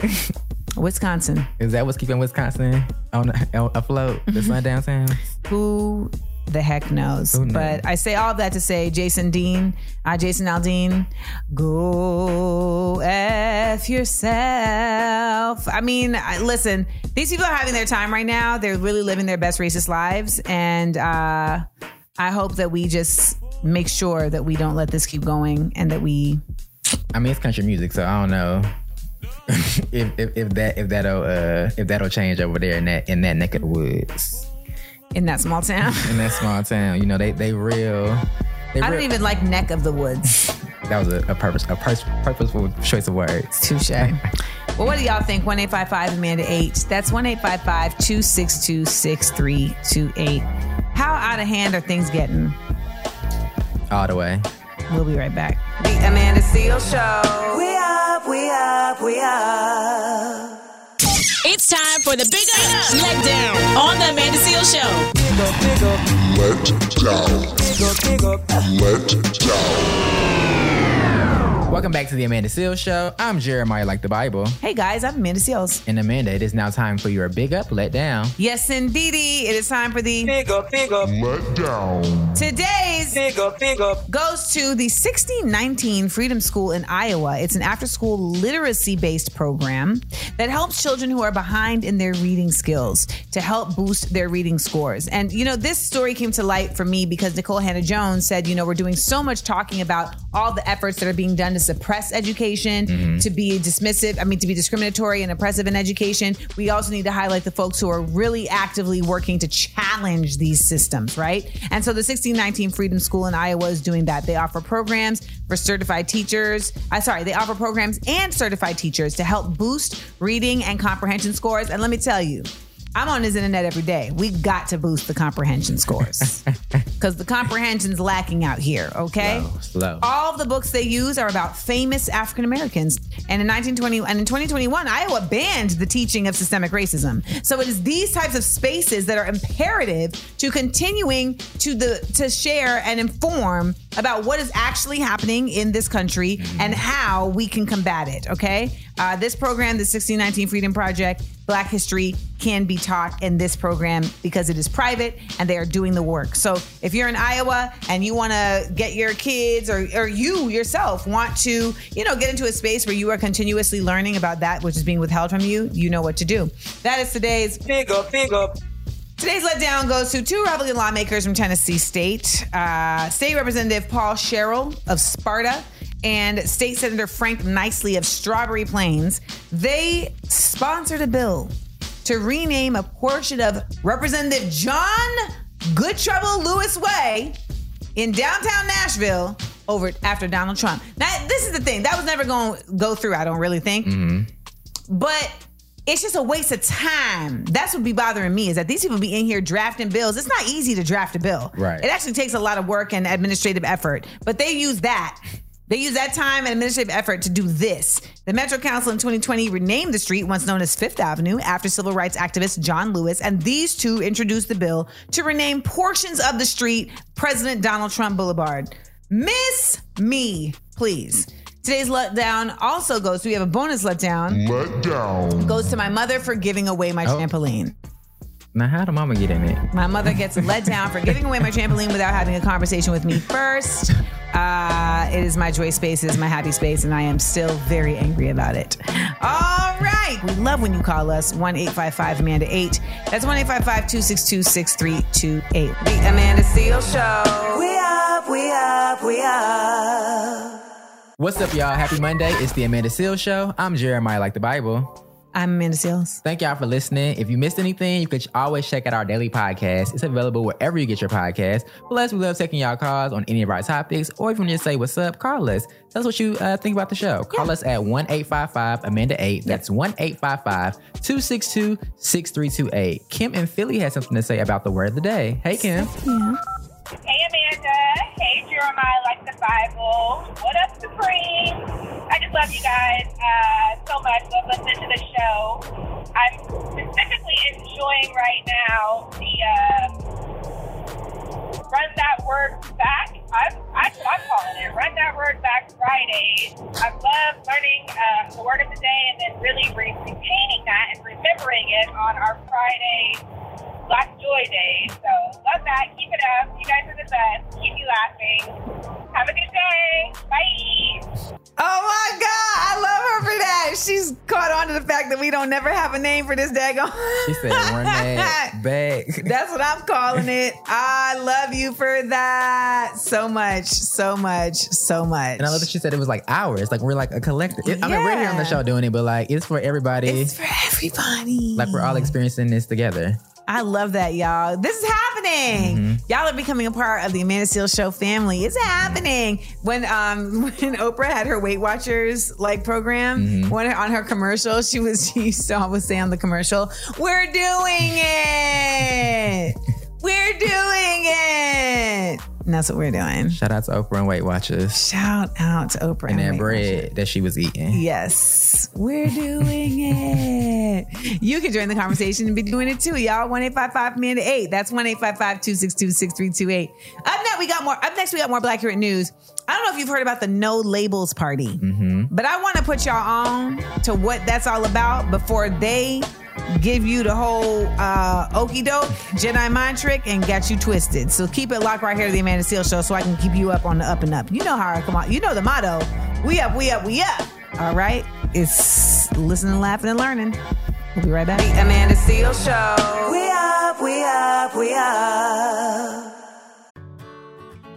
Wisconsin. is that what's keeping Wisconsin on afloat? The sundown towns. Who the heck knows? Who knows? But I say all that to say, Jason Dean, uh, Jason Aldean, go f yourself. I mean, I, listen, these people are having their time right now. They're really living their best racist lives, and uh, I hope that we just make sure that we don't let this keep going, and that we I mean, it's country music, so I don't know <laughs> if, if if that if that'll uh if that'll change over there in that in that neck of the woods in that small town. in that small town. You know, they they real. They I real don't even like neck of the woods. That was a, a purpose a pers- purposeful choice of words. Touche. well, what do y'all think? One eight five five Amanda 8. That's 1 855 262 6328. How out of hand are things getting? All the way. We'll be right back. The Amanda Seales Show. We up, we up, we up. It's time for the Big Up Let Down on the Amanda Seales Show. Welcome back to the Amanda Seales Show. I'm Jeremiah like the Bible. Hey guys, I'm Amanda Seales. And Amanda, it is now time for your big up, let down. Yes, indeedy. It is time for the Big up, big up, let down. today's big up, big up. goes to the 1619 Freedom School in Iowa. It's an after school literacy based program that helps children who are behind in their reading skills to help boost their reading scores. And, you know, this story came to light for me because Nikole Hannah-Jones said, you know, we're doing so much talking about all the efforts that are being done to suppress education, mm-hmm. to be dismissive, I mean, to be discriminatory and oppressive in education. We also need to highlight the folks who are really actively working to challenge these systems, right? And so the 1619 Freedom School in Iowa is doing that. They offer programs for certified teachers. I sorry, they offer programs and certified teachers to help boost reading and comprehension scores. And let me tell you, I'm on this internet every day. We got to boost the comprehension scores <laughs> because the comprehension's lacking out here. Okay, Slow, slow. all the books they use are about famous African Americans. And in 1920 and in 2021, Iowa banned the teaching of systemic racism. So it is these types of spaces that are imperative to continuing to the to share and inform about what is actually happening in this country and mm-hmm. how we can combat it. Okay, uh, this program, the 1619 Freedom Project, Black history can be taught in this program because it is private and they are doing the work. So if you're in Iowa and you want to get your kids or, or you yourself want to, you know, get into a space where you are continuously learning about that which is being withheld from you, you know what to do. That is today's Big up, big up. Today's letdown goes to two Republican lawmakers from Tennessee State uh, State Representative Paul Sherrell of Sparta and State Senator Frank Nicely of Strawberry Plains. They sponsored a bill to rename a portion of Representative John Good Trouble Lewis Way in downtown Nashville over after Donald Trump. Now, this is the thing that was never going to go through, I don't really think. Mm-hmm. But it's just a waste of time. That's what be bothering me is that these people be in here drafting bills. It's not easy to draft a bill. Right. It actually takes a lot of work and administrative effort. But they use that. They use that time and administrative effort to do this. The Metro Council in 2020 renamed the street, once known as Fifth Avenue, after civil rights activist John Lewis, and these two introduced the bill to rename portions of the street President Donald Trump Boulevard. Miss me, please. Today's letdown also goes, we have a bonus letdown. Letdown. Goes to my mother for giving away my Oh. trampoline. Now, how did mama get in it? My mother gets let down for giving away my trampoline without having a conversation with me first. Uh, it is my joy space, it is my happy space, and I am still very angry about it. All right. We love when you call us 1 855 Amanda 8. That's 1 855 262 6328. The Amanda Seales Show. We up, we up, we up. What's up, y'all? Happy Monday. It's the Amanda Seales Show. I'm Jeremiah Like the Bible. I'm Amanda Seales. Thank y'all for listening. If you missed anything, you could always check out our daily podcast. It's available wherever you get your podcast. Plus, we love taking y'all calls on any of our topics, or if you want to just say what's up, call us. Tell us what you uh, think about the show. Call us at 1 855 Amanda 8. That's 1 855 262 6328. Kim and Philly had something to say about the word of the day. Hey, Kim. Yeah. Hey Amanda. Hey Jeremiah, like the Bible. What up, Supreme? I just love you guys uh, so much. Love listening to the show. I'm specifically enjoying right now the uh, Run That Word Back. I'm, that's what I'm calling it. Run That Word Back Fridays. I love learning uh, the word of the day and then really retaining that and remembering it on our Friday Black Joy Days. So love that. Keep it up. You guys are the best. Keep me laughing. Have a good day. Bye. Oh my God. I love her for that. She's caught on to the fact that we don't never have a name for this daggone. She said, run that <laughs> back. That's what I'm calling it. I love you for that so much, so much, so much. And I love that she said it was like ours. Like we're like a collective. I mean, we're here on the show doing it, but like it's for everybody. It's for everybody. like we're all experiencing this together. I love that, y'all. This is happening. Mm-hmm. Y'all are becoming a part of the Amanda Seales Show family. It's happening. When um <laughs> when Oprah had her Weight Watchers like program, Mm-hmm. when on her commercial, she was <laughs> she saw was saying on the commercial, "We're doing it. We're doing it." And that's what we're doing. Shout out to Oprah and Weight Watchers Shout out to Oprah and that Weight bread that she was eating. Yes, we're doing <laughs> it. You can join the conversation and be doing it too, y'all. 1 855 Amanda 8. That's 1 855 262 6328. Up next, we got more. Up next, we got more Blackurate News. I don't know if you've heard about the No Labels Party, mm-hmm. but I want to put y'all on to what that's all about before they give you the whole uh okey doke Jedi mind trick and got you twisted. So keep it locked right here to the Amanda Seales Show so I can keep you up on the up and up. You know how I come on. You know the motto. We up, we up, we up. All right. It's listening, laughing, and learning. We'll be right back. The Amanda Seales Show. We up, we up, we up.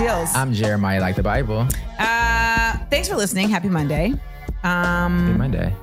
Seales. I'm Jeremiah, like the Bible. Uh, thanks for listening. Happy Monday. Um, Happy Monday.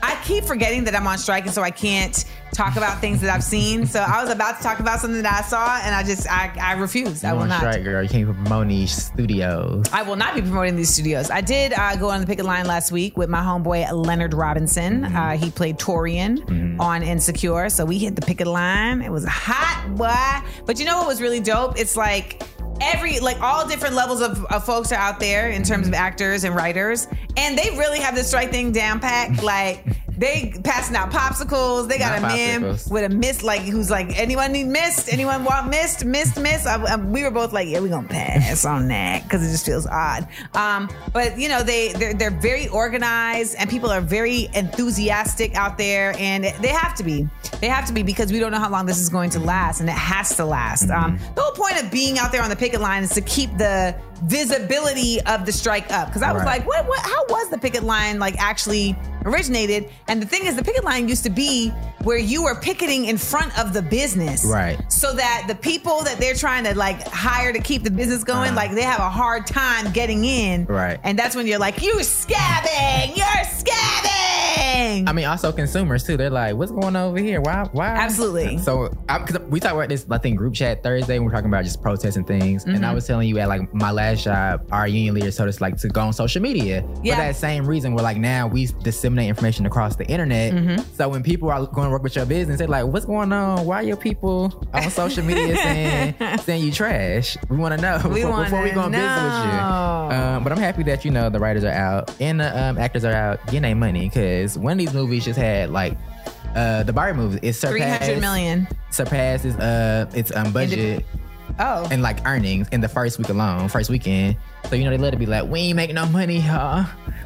I keep forgetting that I'm on strike, and so I can't talk about things that I've seen. So I was about to talk about something that I saw, and I just I, I refused. I will not. strike, girl. You can't promote these studios. I will not be promoting these studios. I did uh, go on the picket line last week with my homeboy Leonard Robinson. Uh, he played Torian on Insecure, so we hit the picket line. It was hot, boy. But you know what was really dope? It's like every like all different levels of, of folks are out there in terms of actors and writers, and they really have this strike thing down packed. <laughs> Like they passing out popsicles. They got Not a popsicles. with a mist, like who's like, anyone need mist? Anyone want mist? Mist, mist. I, I- we were both like, yeah, we gonna pass on that because it just feels odd. Um, but you know, they they're, they're very organized and people are very enthusiastic out there, and they have to be. They have to be because we don't know how long this is going to last, and it has to last. Um, Mm-hmm. the whole point of being out there on the picket line is to keep the visibility of the strike up. Because I was Right. like, what, what? How was the picket line like actually originated? And the thing is, the picket line used to be where you were picketing in front of the business, Right. So that the people that they're trying to like hire to keep the business going, Uh-huh. like they have a hard time getting in, Right. And that's when you're like, you're scabbing, you're scabbing. I mean, also consumers too. They're like, "What's going on over here? Why? Why?" Absolutely. So, I, because we talked about this, I think, group chat Thursday. when We are talking about just protests and things, and I Mhm. was telling you at like my last job, our union leader told us like to go on social media Yeah. for that same reason. We're like, now we disseminate information across the internet. Mhm. So when people are going to work with your business, they're like, "What's going on? Why are your people on social media <laughs> saying saying you trash? We want to know We <laughs> before, before we go on business with you." Um, but I'm happy that you know the writers are out and the um, actors are out getting their money because one of these movies just had like uh, the Barbie movie. It Three surpassed hundred million. surpasses uh its um budget Oh. and like earnings in the first week alone, first weekend. So you know they let it be like, we ain't making no money, y'all.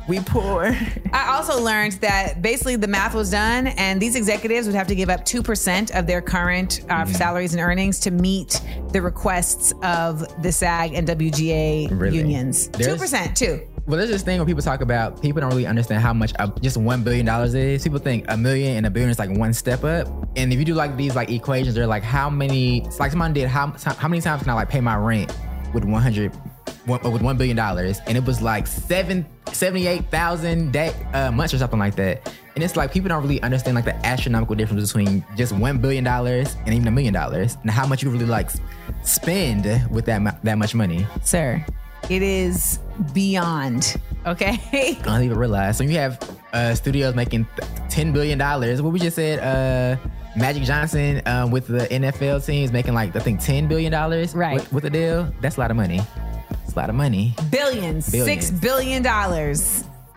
We poor. <laughs> I also learned that basically the math was done, and these executives would have to give up 2% of their current uh, Mm-hmm. salaries and earnings to meet the requests of the SAG and WGA Really? unions. 2%, too. Well, there's this thing when people talk about people don't really understand how much uh, just one billion dollars is. People think a million and a billion is like one step up. And if you do like these like equations, they're like how many? It's like someone did how how many times can I like pay my rent with 100 one, with one billion dollars? And it was like seven seventy eight thousand day uh, months or something like that. And it's like people don't really understand like the astronomical difference between just one billion dollars and even a million dollars, and how much you really like spend with that that much money. Sir, it is beyond, okay? I <laughs> don't even realize. So you have uh, studios making ten billion dollars. What we just said, uh, Magic Johnson um, with the NFL teams making like I think ten billion dollars. Right. With, with the deal, that's a lot of money. It's a lot of money. Billions. Billions. $6 billion.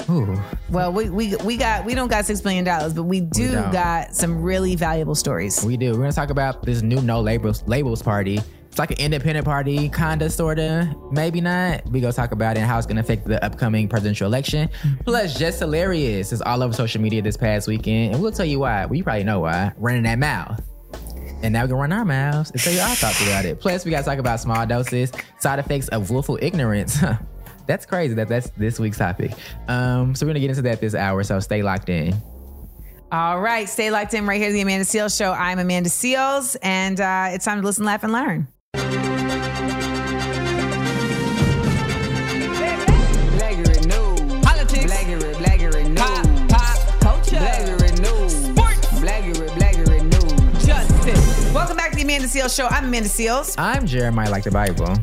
Ooh. Well, we, we we got we don't got six billion dollars, but we do don't. got some really valuable stories. We do. We're gonna talk about this new no labels labels party. It's like an independent party, kinda, sorta, maybe not. We gonna talk about it and how it's gonna affect the upcoming presidential election. Plus, Jess Hilarious is all over social media this past weekend, and we'll tell you why. Well, you probably know why. Running that mouth. And now we can run our mouths and tell you our thoughts about it. Plus, we gotta talk about small doses, side effects of willful ignorance. <laughs> that's crazy that that's this week's topic. Um, so we're gonna get into that this hour. So stay locked in. All right, stay locked in right here to the Amanda Seales Show. I'm Amanda Seales, and uh, it's time to listen, laugh, and learn. Blackurate news. Politics. Blackurate, blackurate news. Pop, pop, culture. Blackurate news. Sports. Blackurate, blackurate news. Justice. Welcome back to the Amanda Seales Show. I'm Amanda Seales. I'm Jeremiah like the Bible.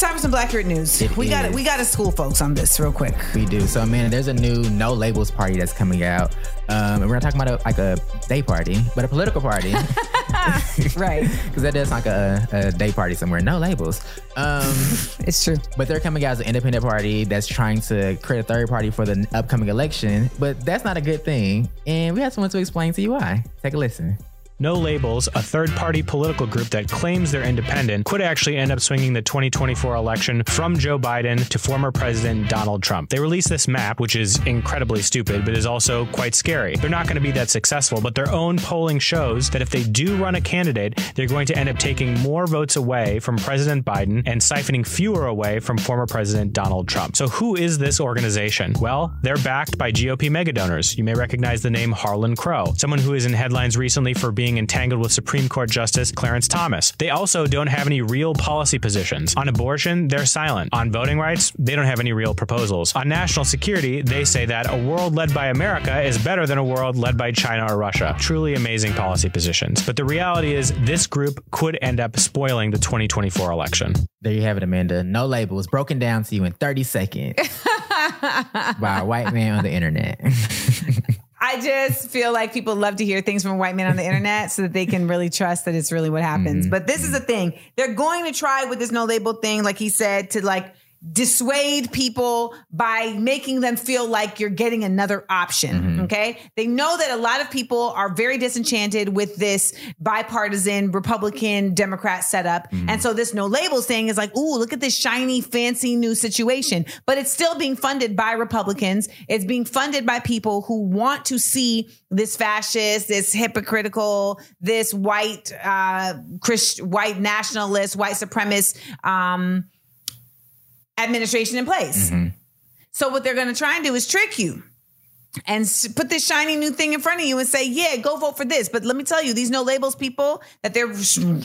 It's time for some Black Blackurate news. It we got is. we got to school folks on this real quick. We do. So, man, there's a new no labels party that's coming out. Um, and we're not talking about a, like a day party, but a political party. <laughs> <laughs> right. Because that does sound like a, a day party somewhere. No labels. Um, <laughs> it's true. But they're coming out as an independent party that's trying to create a third party for the upcoming election. But that's not a good thing. And we have someone to explain to you why. Take a listen. No Labels, a third party political group that claims they're independent, could actually end up swinging the 2024 election from Joe Biden to former President Donald Trump. They released this map, which is incredibly stupid, but is also quite scary. They're not going to be that successful, but their own polling shows that if they do run a candidate, they're going to end up taking more votes away from President Biden and siphoning fewer away from former President Donald Trump. So, who is this organization? Well, they're backed by GOP megadonors. You may recognize the name Harlan Crow, someone who is in headlines recently for being being entangled with Supreme Court Justice Clarence Thomas. They also don't have any real policy positions. On abortion, they're silent. On voting rights, they don't have any real proposals. On national security, they say that a world led by America is better than a world led by China or Russia. Truly amazing policy positions. But the reality is, this group could end up spoiling the 2024 election. There you have it, Amanda. No labels broken down to you in 30 seconds <laughs> by a white man on the internet. <laughs> I just feel like people love to hear things from white men on the internet so that they can really trust that it's really what happens. Mm-hmm. But this is the thing. They're going to try with this no label thing, like he said, to like dissuade people by making them feel like you're getting another option. Mm-hmm. Okay. They know that a lot of people are very disenchanted with this bipartisan Republican Democrat setup. Mm-hmm. And so this no labels thing is like, ooh, look at this shiny, fancy new situation. But it's still being funded by Republicans. It's being funded by people who want to see this fascist, this hypocritical, this white, uh, Christ, white nationalist, white supremacist, um, administration in place. So what they're going to try and do is trick you and put this shiny new thing in front of you and say, "Yeah, go vote for this." But let me tell you, these no labels people that they're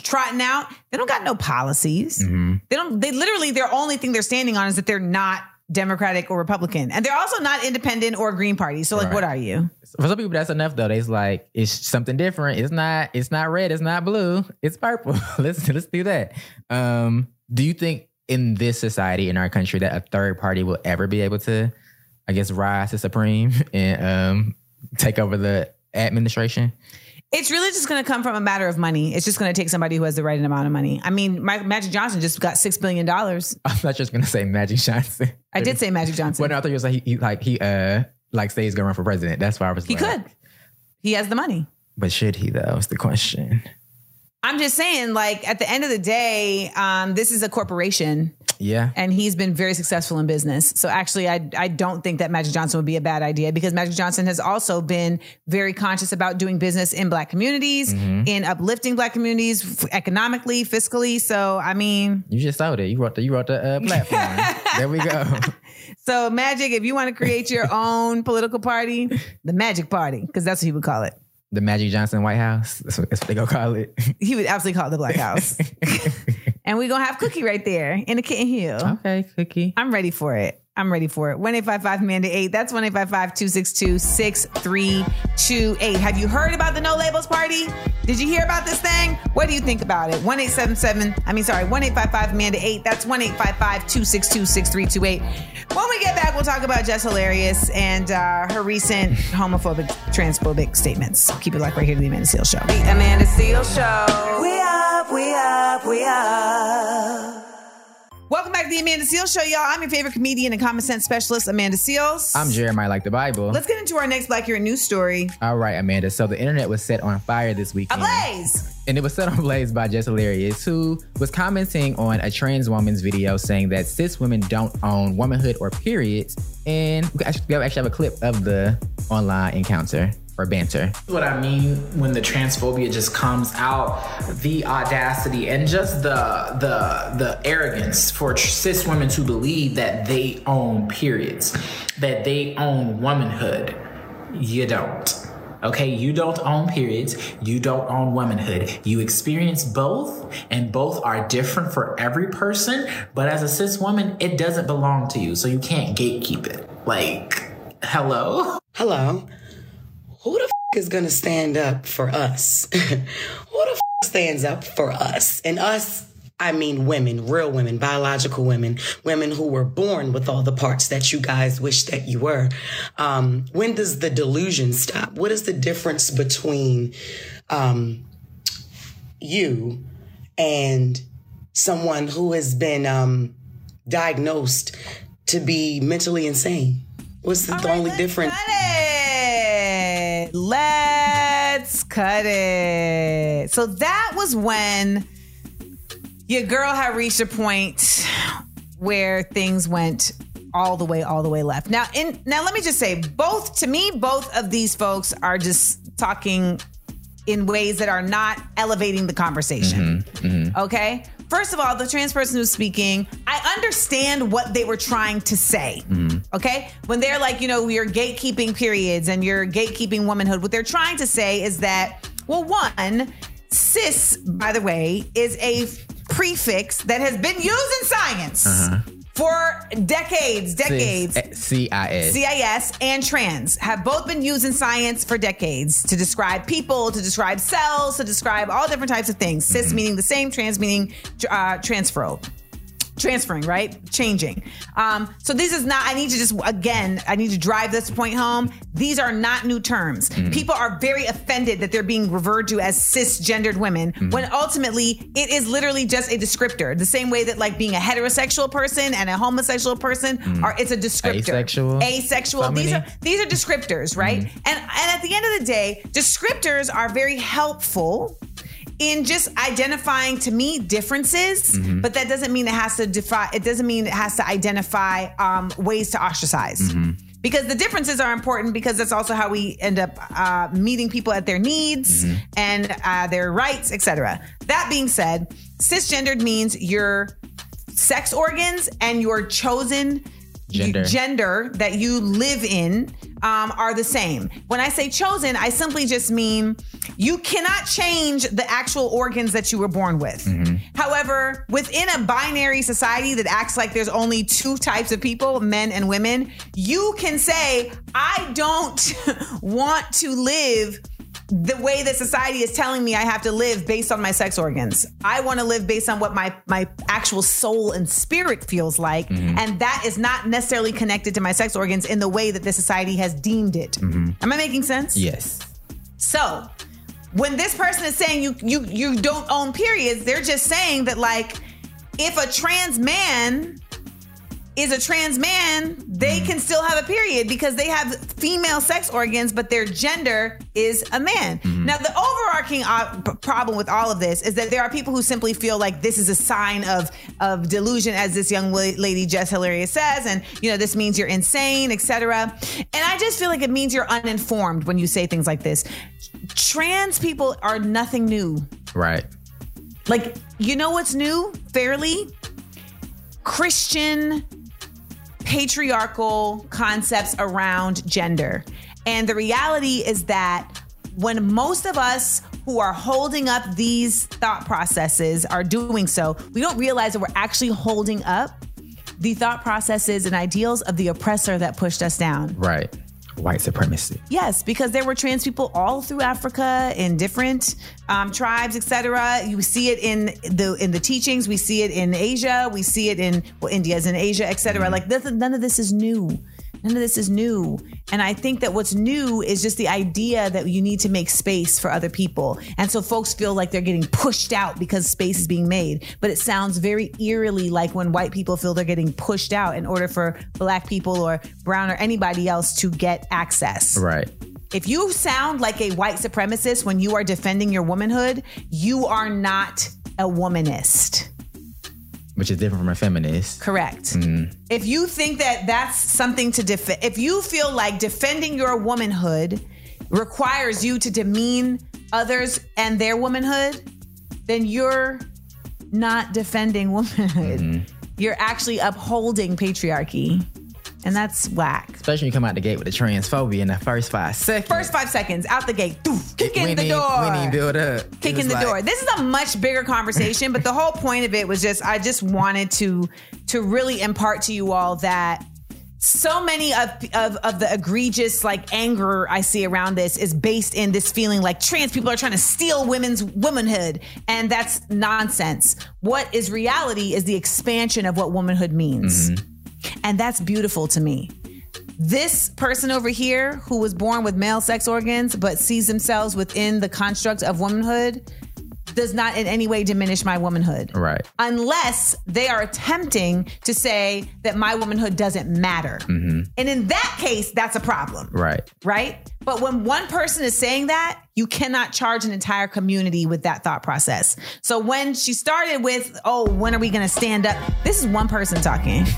trotting out, they don't got no policies. They don't. They literally their only thing they're standing on is that they're not Democratic or Republican, and they're also not independent or Green Party. So like, Right. what are you? For some people, that's enough though. They's like, it's something different. It's not. It's not red. It's not blue. It's purple. <laughs> let's let's do that. Um, do you think in this society in our country that a third party will ever be able to, I guess, rise to supreme <laughs> and um take over the administration? It's really just going to come from a matter of money. It's just going to take somebody who has the right amount of money. I mean, Ma- Magic Johnson just got six billion dollars. <laughs> I'm not just gonna say Magic Johnson. I did say Magic Johnson. Well, no, I thought you was like he, he like he uh like say he's gonna run for president. That's why I was. Like, he like, could. He has the money. but should he though? Is the question. I'm just saying, like at the end of the day, um, this is a corporation, Yeah. and he's been very successful in business. So actually, I I don't think that Magic Johnson would be a bad idea because Magic Johnson has also been very conscious about doing business in Black communities, Mhm. in uplifting Black communities f- economically, fiscally. So I mean, You just sold it. You wrote the you wrote the uh, platform. <laughs> there we go. so Magic, if you want to create your <laughs> own political party, the Magic Party, because that's what he would call it. The Magic Johnson White House. That's what, that's what they gonna call it. <laughs> He would absolutely call it the Black House. <laughs> and we're gonna have Cookie right there in the Kitten Hill. Okay, Cookie. I'm ready for it. I'm ready for it. 1 855 Amanda 8. That's 1 262 6328. Have you heard about the No Labels Party? Did you hear about this thing? What do you think about it? 1 877, I mean, sorry, 1 855 Amanda 8. That's 1 262 6328. When we get back, we'll talk about Jess Hilarious and uh, her recent homophobic, transphobic statements. Keep it locked right here to the Amanda Seales Show. The Amanda Seales Show. We up, we up, we up. Welcome back to the Amanda Seales Show, y'all. I'm your favorite comedian and common sense specialist, Amanda Seales. I'm Jeremiah like the Bible. Let's get into our next Blackurate News story. All right, Amanda. So the internet was set on fire this weekend. Ablaze! And it was set on blaze by Jess Hilarious, who was commenting on a trans woman's video saying that cis women don't own womanhood or periods. And we actually have a clip of the online encounter or banter. what I mean when the transphobia just comes out, the audacity and just the the the arrogance for cis women to believe that they own periods, that they own womanhood. You don't. Okay, you don't own periods, you don't own womanhood. You experience both, and both are different for every person. But as a cis woman, it doesn't belong to you, so you can't gatekeep it. Like, hello? Hello. Who the f- is gonna stand up for us? <laughs> Who the f- stands up for us? And us, I mean women, real women, biological women, women who were born with all the parts that you guys wish that you were. Um, when does the delusion stop? What is the difference between um, you and someone who has been um, diagnosed to be mentally insane? What's the, the only difference? Let's cut it. So that was when your girl had reached a point where things went all the way, all the way left. Now, in now, let me just say, both to me, both of these folks are just talking in ways that are not elevating the conversation. Mm-hmm. Mm-hmm. Okay. First of all, the trans person who's speaking, I understand what they were trying to say. Okay. When they're like, you know, you're gatekeeping periods and you're gatekeeping womanhood, what they're trying to say is that Well, one, cis, by the way, is a prefix that has been used in science Uh-huh. For decades, decades. C I S. CIS and trans have both been used in science for decades to describe people, to describe cells, to describe all different types of things. Cis meaning the same, trans meaning uh, transfer. Transferring, right? Changing. Um, so this is not, I need to just, again, I need to drive this point home. These are not new terms. Mm-hmm. People are very offended that they're being referred to as cisgendered women mm-hmm. when ultimately it is literally just a descriptor. The same way that like being a heterosexual person and a homosexual person mm. are, it's a descriptor. Asexual. Asexual. These are these are descriptors, right? Mm-hmm. And and at the end of the day, descriptors are very helpful in just identifying to me differences, Mhm. but that doesn't mean it has to defy. It doesn't mean it has to identify um, ways to ostracize. Mm-hmm. Because the differences are important because that's also how we end up uh, meeting people at their needs Mm-hmm. and uh, their rights, etc. That being said, cisgendered means your sex organs and your chosen Gender. gender that you live in um, are the same. When I say chosen, I simply just mean you cannot change the actual organs that you were born with. However, within a binary society that acts like there's only two types of people, men and women, you can say, I don't <laughs> want to live the way that society is telling me I have to live based on my sex organs. I want to live based on what my my actual soul and spirit feels like, mm-hmm. and that is not necessarily connected to my sex organs in the way that the society has deemed it. Mm-hmm. Am I making sense? Yes. So, when this person is saying you you you don't own periods, they're just saying that like if a trans man is a trans man, they can still have a period because they have female sex organs, but their gender is a man. Now, the overarching uh, problem with all of this is that there are people who simply feel like this is a sign of of delusion, as this young lady Jess Hilarious says, and you know this means you're insane, etc. And I just feel like it means you're uninformed when you say things like this. Trans people are nothing new. Right. Like, you know what's new? Fairly Christian patriarchal concepts around gender. And the reality is that when most of us who are holding up these thought processes are doing so, we don't realize that we're actually holding up the thought processes and ideals of the oppressor that pushed us down. Right. White supremacy. Yes, because there were trans people all through Africa in different um, tribes, etc. You see it in the in the teachings. We see it in Asia. We see it in well, India's in Asia, etc. Like this, none of this is new. None of this is new. And I think that what's new is just the idea that you need to make space for other people. And so folks feel like they're getting pushed out because space is being made. But it sounds very eerily like when white people feel they're getting pushed out in order for black people or brown or anybody else to get access. Right. If you sound like a white supremacist when you are defending your womanhood, you are not a womanist. Which is different from a feminist. Correct. Mhm. If you think that that's something to defend, if you feel like defending your womanhood requires you to demean others and their womanhood, then you're not defending womanhood. You're actually upholding patriarchy. And that's whack. Especially when you come out the gate with the transphobia in the first five seconds. First five seconds out the gate, doof, kick in the need, door. We need build up. Kick in the like- door. This is a much bigger conversation, but the whole point of it was just I just wanted to to really impart to you all that so many of, of of the egregious like anger I see around this is based in this feeling like trans people are trying to steal women's womanhood and that's nonsense. What is reality is the expansion of what womanhood means. Mm-hmm. And that's beautiful to me. This person over here who was born with male sex organs but sees themselves within the construct of womanhood does not in any way diminish my womanhood. Right. Unless they are attempting to say that my womanhood doesn't matter. hmm And in that case, that's a problem, Right. right? But when one person is saying that, you cannot charge an entire community with that thought process. So when she started with, oh, when are we going to stand up? This is one person talking. <laughs>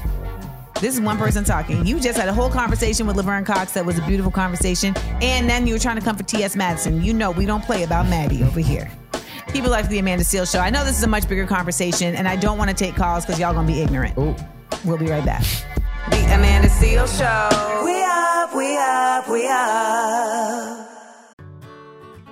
This is one person talking. You just had a whole conversation with Laverne Cox that was a beautiful conversation. And then you were trying to come for T.S. Madison. You know, we don't play about Maddie over here. People like the Amanda Seales show. I know this is a much bigger conversation, and I don't want to take calls because y'all gonna be ignorant. We'll be right back. The Amanda Seales show. We up, we up, we up.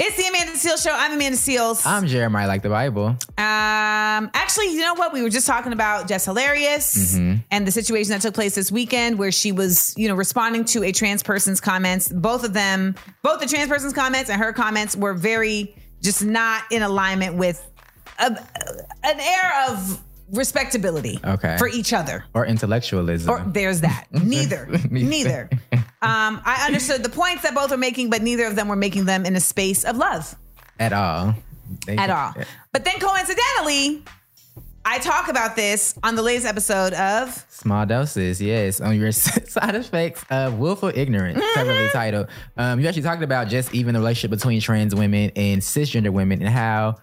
It's the Amanda Seales Show. I'm Amanda Seales. I'm Jeremiah, like the Bible. Um, actually, you know what? We were just talking about Jess Hilarious Mhm. and the situation that took place this weekend where she was, you know, responding to a trans person's comments. Both of them, both the trans person's comments and her comments were very just not in alignment with a, an air of respectability Okay. for each other. Or intellectualism. Or there's that. <laughs> <laughs> Neither. Neither. Um, I understood the points that both were making, but neither of them were making them in a space of love At all. They- at all. But then coincidentally, I talk about this on the latest episode of Small doses, yes, on your <laughs> side effects of willful ignorance, Mm-hmm. cleverly titled. Um, you actually talked about just even the relationship between trans women and cisgender women and how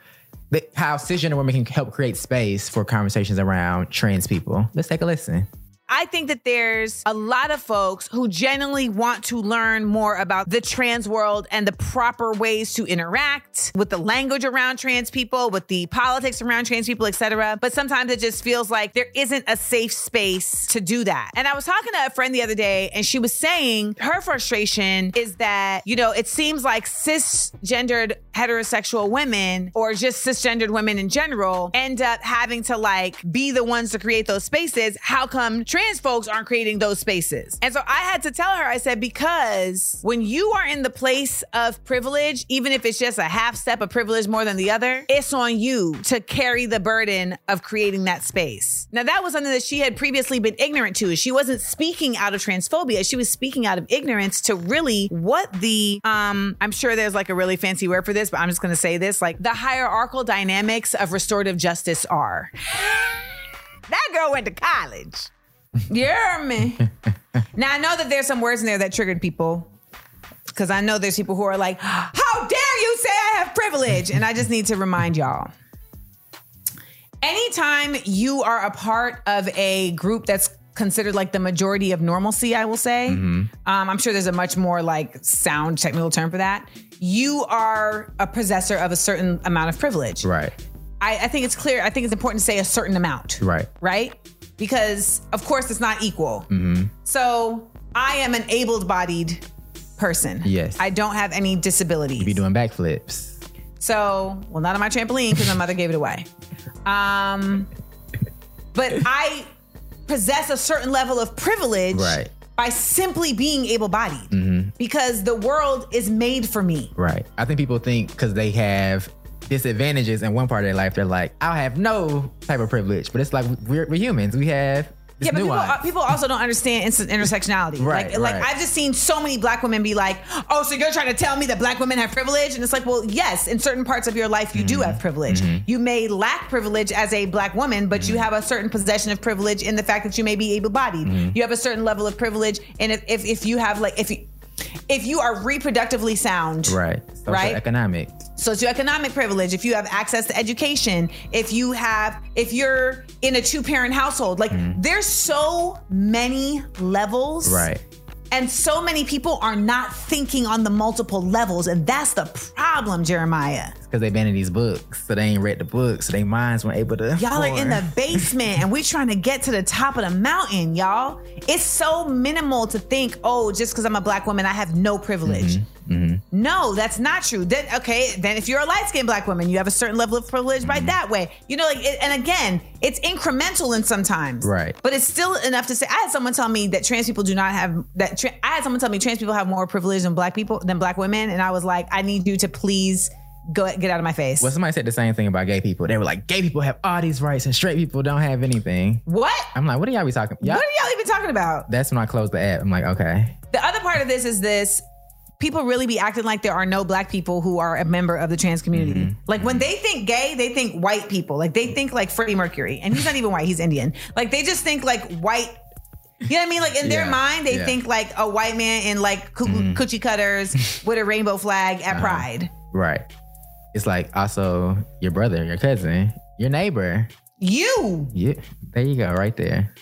how cisgender women can help create space for conversations around trans people. Let's take a listen. I think that there's a lot of folks who genuinely want to learn more about the trans world and the proper ways to interact with the language around trans people, with the politics around trans people, etc. But sometimes it just feels like there isn't a safe space to do that. And I was talking to a friend the other day and she was saying her frustration is that, you know, it seems like cisgendered heterosexual women or just cisgendered women in general end up having to like be the ones to create those spaces. How come trans folks aren't creating those spaces? And so I had to tell her, I said, because when you are in the place of privilege, even if it's just a half step of privilege more than the other, it's on you to carry the burden of creating that space. Now, that was something that she had previously been ignorant to. She wasn't speaking out of transphobia. She was speaking out of ignorance to really what the, um, I'm sure there's like a really fancy word for this, but I'm just to say this like the hierarchical dynamics of restorative justice are. <laughs> that girl went to college. <laughs> You hear me? now I know that there's some words in there that triggered people. Because I know there's people who are like, how dare you say I have privilege? And I just need to remind y'all. Anytime you are a part of a group that's considered like the majority of normalcy, I will say, um, I'm sure there's a much more like sound technical term for that. You are a possessor of a certain amount of privilege. Right. I, I think it's clear. I think it's important to say a certain amount Right. right? Because of course it's not equal. Mm-hmm. So I am an able-bodied person. Yes. I don't have any disabilities. You be doing backflips. So, well, not on my trampoline because my mother gave it away. Um, but I possess a certain level of privilege Right. by simply being able-bodied Mm-hmm. because the world is made for me. Right. I think people think because they have disadvantages in one part of their life, they're like, I'll have no type of privilege. But it's like we're, we're humans. We have this yeah, but people, people also don't understand intersectionality. <laughs> Right, like, like. I've just seen so many black women be like, "Oh, so you're trying to tell me that black women have privilege?" And it's like, well, yes, in certain parts of your life, you Mm-hmm. do have privilege. You may lack privilege as a black woman, but Mm-hmm. you have a certain possession of privilege in the fact that you may be able-bodied. Mm-hmm. You have a certain level of privilege, and if if, if you have like if you if you are reproductively sound, right. Right? Economic. socioeconomic privilege, if you have access to education, if you have, if you're in a two parent household, like mm-hmm. there's so many levels. Right. And so many people are not thinking on the multiple levels. And that's the problem, Jeremiah. Because they've been in these books. So they ain't read the books. So their minds weren't able to. Y'all are in the basement and we're trying to get to the top of the mountain, y'all. It's so minimal to think, oh, just because I'm a black woman, I have no privilege. Mm-hmm. Mm-hmm. No, that's not true. Then okay, then if you're a light skinned black woman, you have a certain level of privilege by mm-hmm. that way. You know, like, it, and again, it's incremental in sometimes, Right. But it's still enough to say. I had someone tell me that trans people do not have that. Tra- I had someone tell me trans people have more privilege than black people than black women, and I was like, I need you to please go get out of my face. Well, somebody said the same thing about gay people. They were like, gay people have all these rights and straight people don't have anything. What? I'm like, what are y'all be talking? Y'all, What are y'all even talking about? that's when I closed the app. I'm like, okay. The other part of this is this people really be acting like there are no black people who are a member of the trans community. Mm-hmm. Like when they think gay, they think white people. Like they think like Freddie Mercury, and he's not even white; he's Indian. Like they just think like white. You know what I mean? Like in their mind, they yeah. think like a white man in like coo- Mhm. coochie cutters <laughs> with a rainbow flag at Uh-huh. Pride. Right. It's like also your brother, your cousin, your neighbor. You. Yeah. There you go, right there.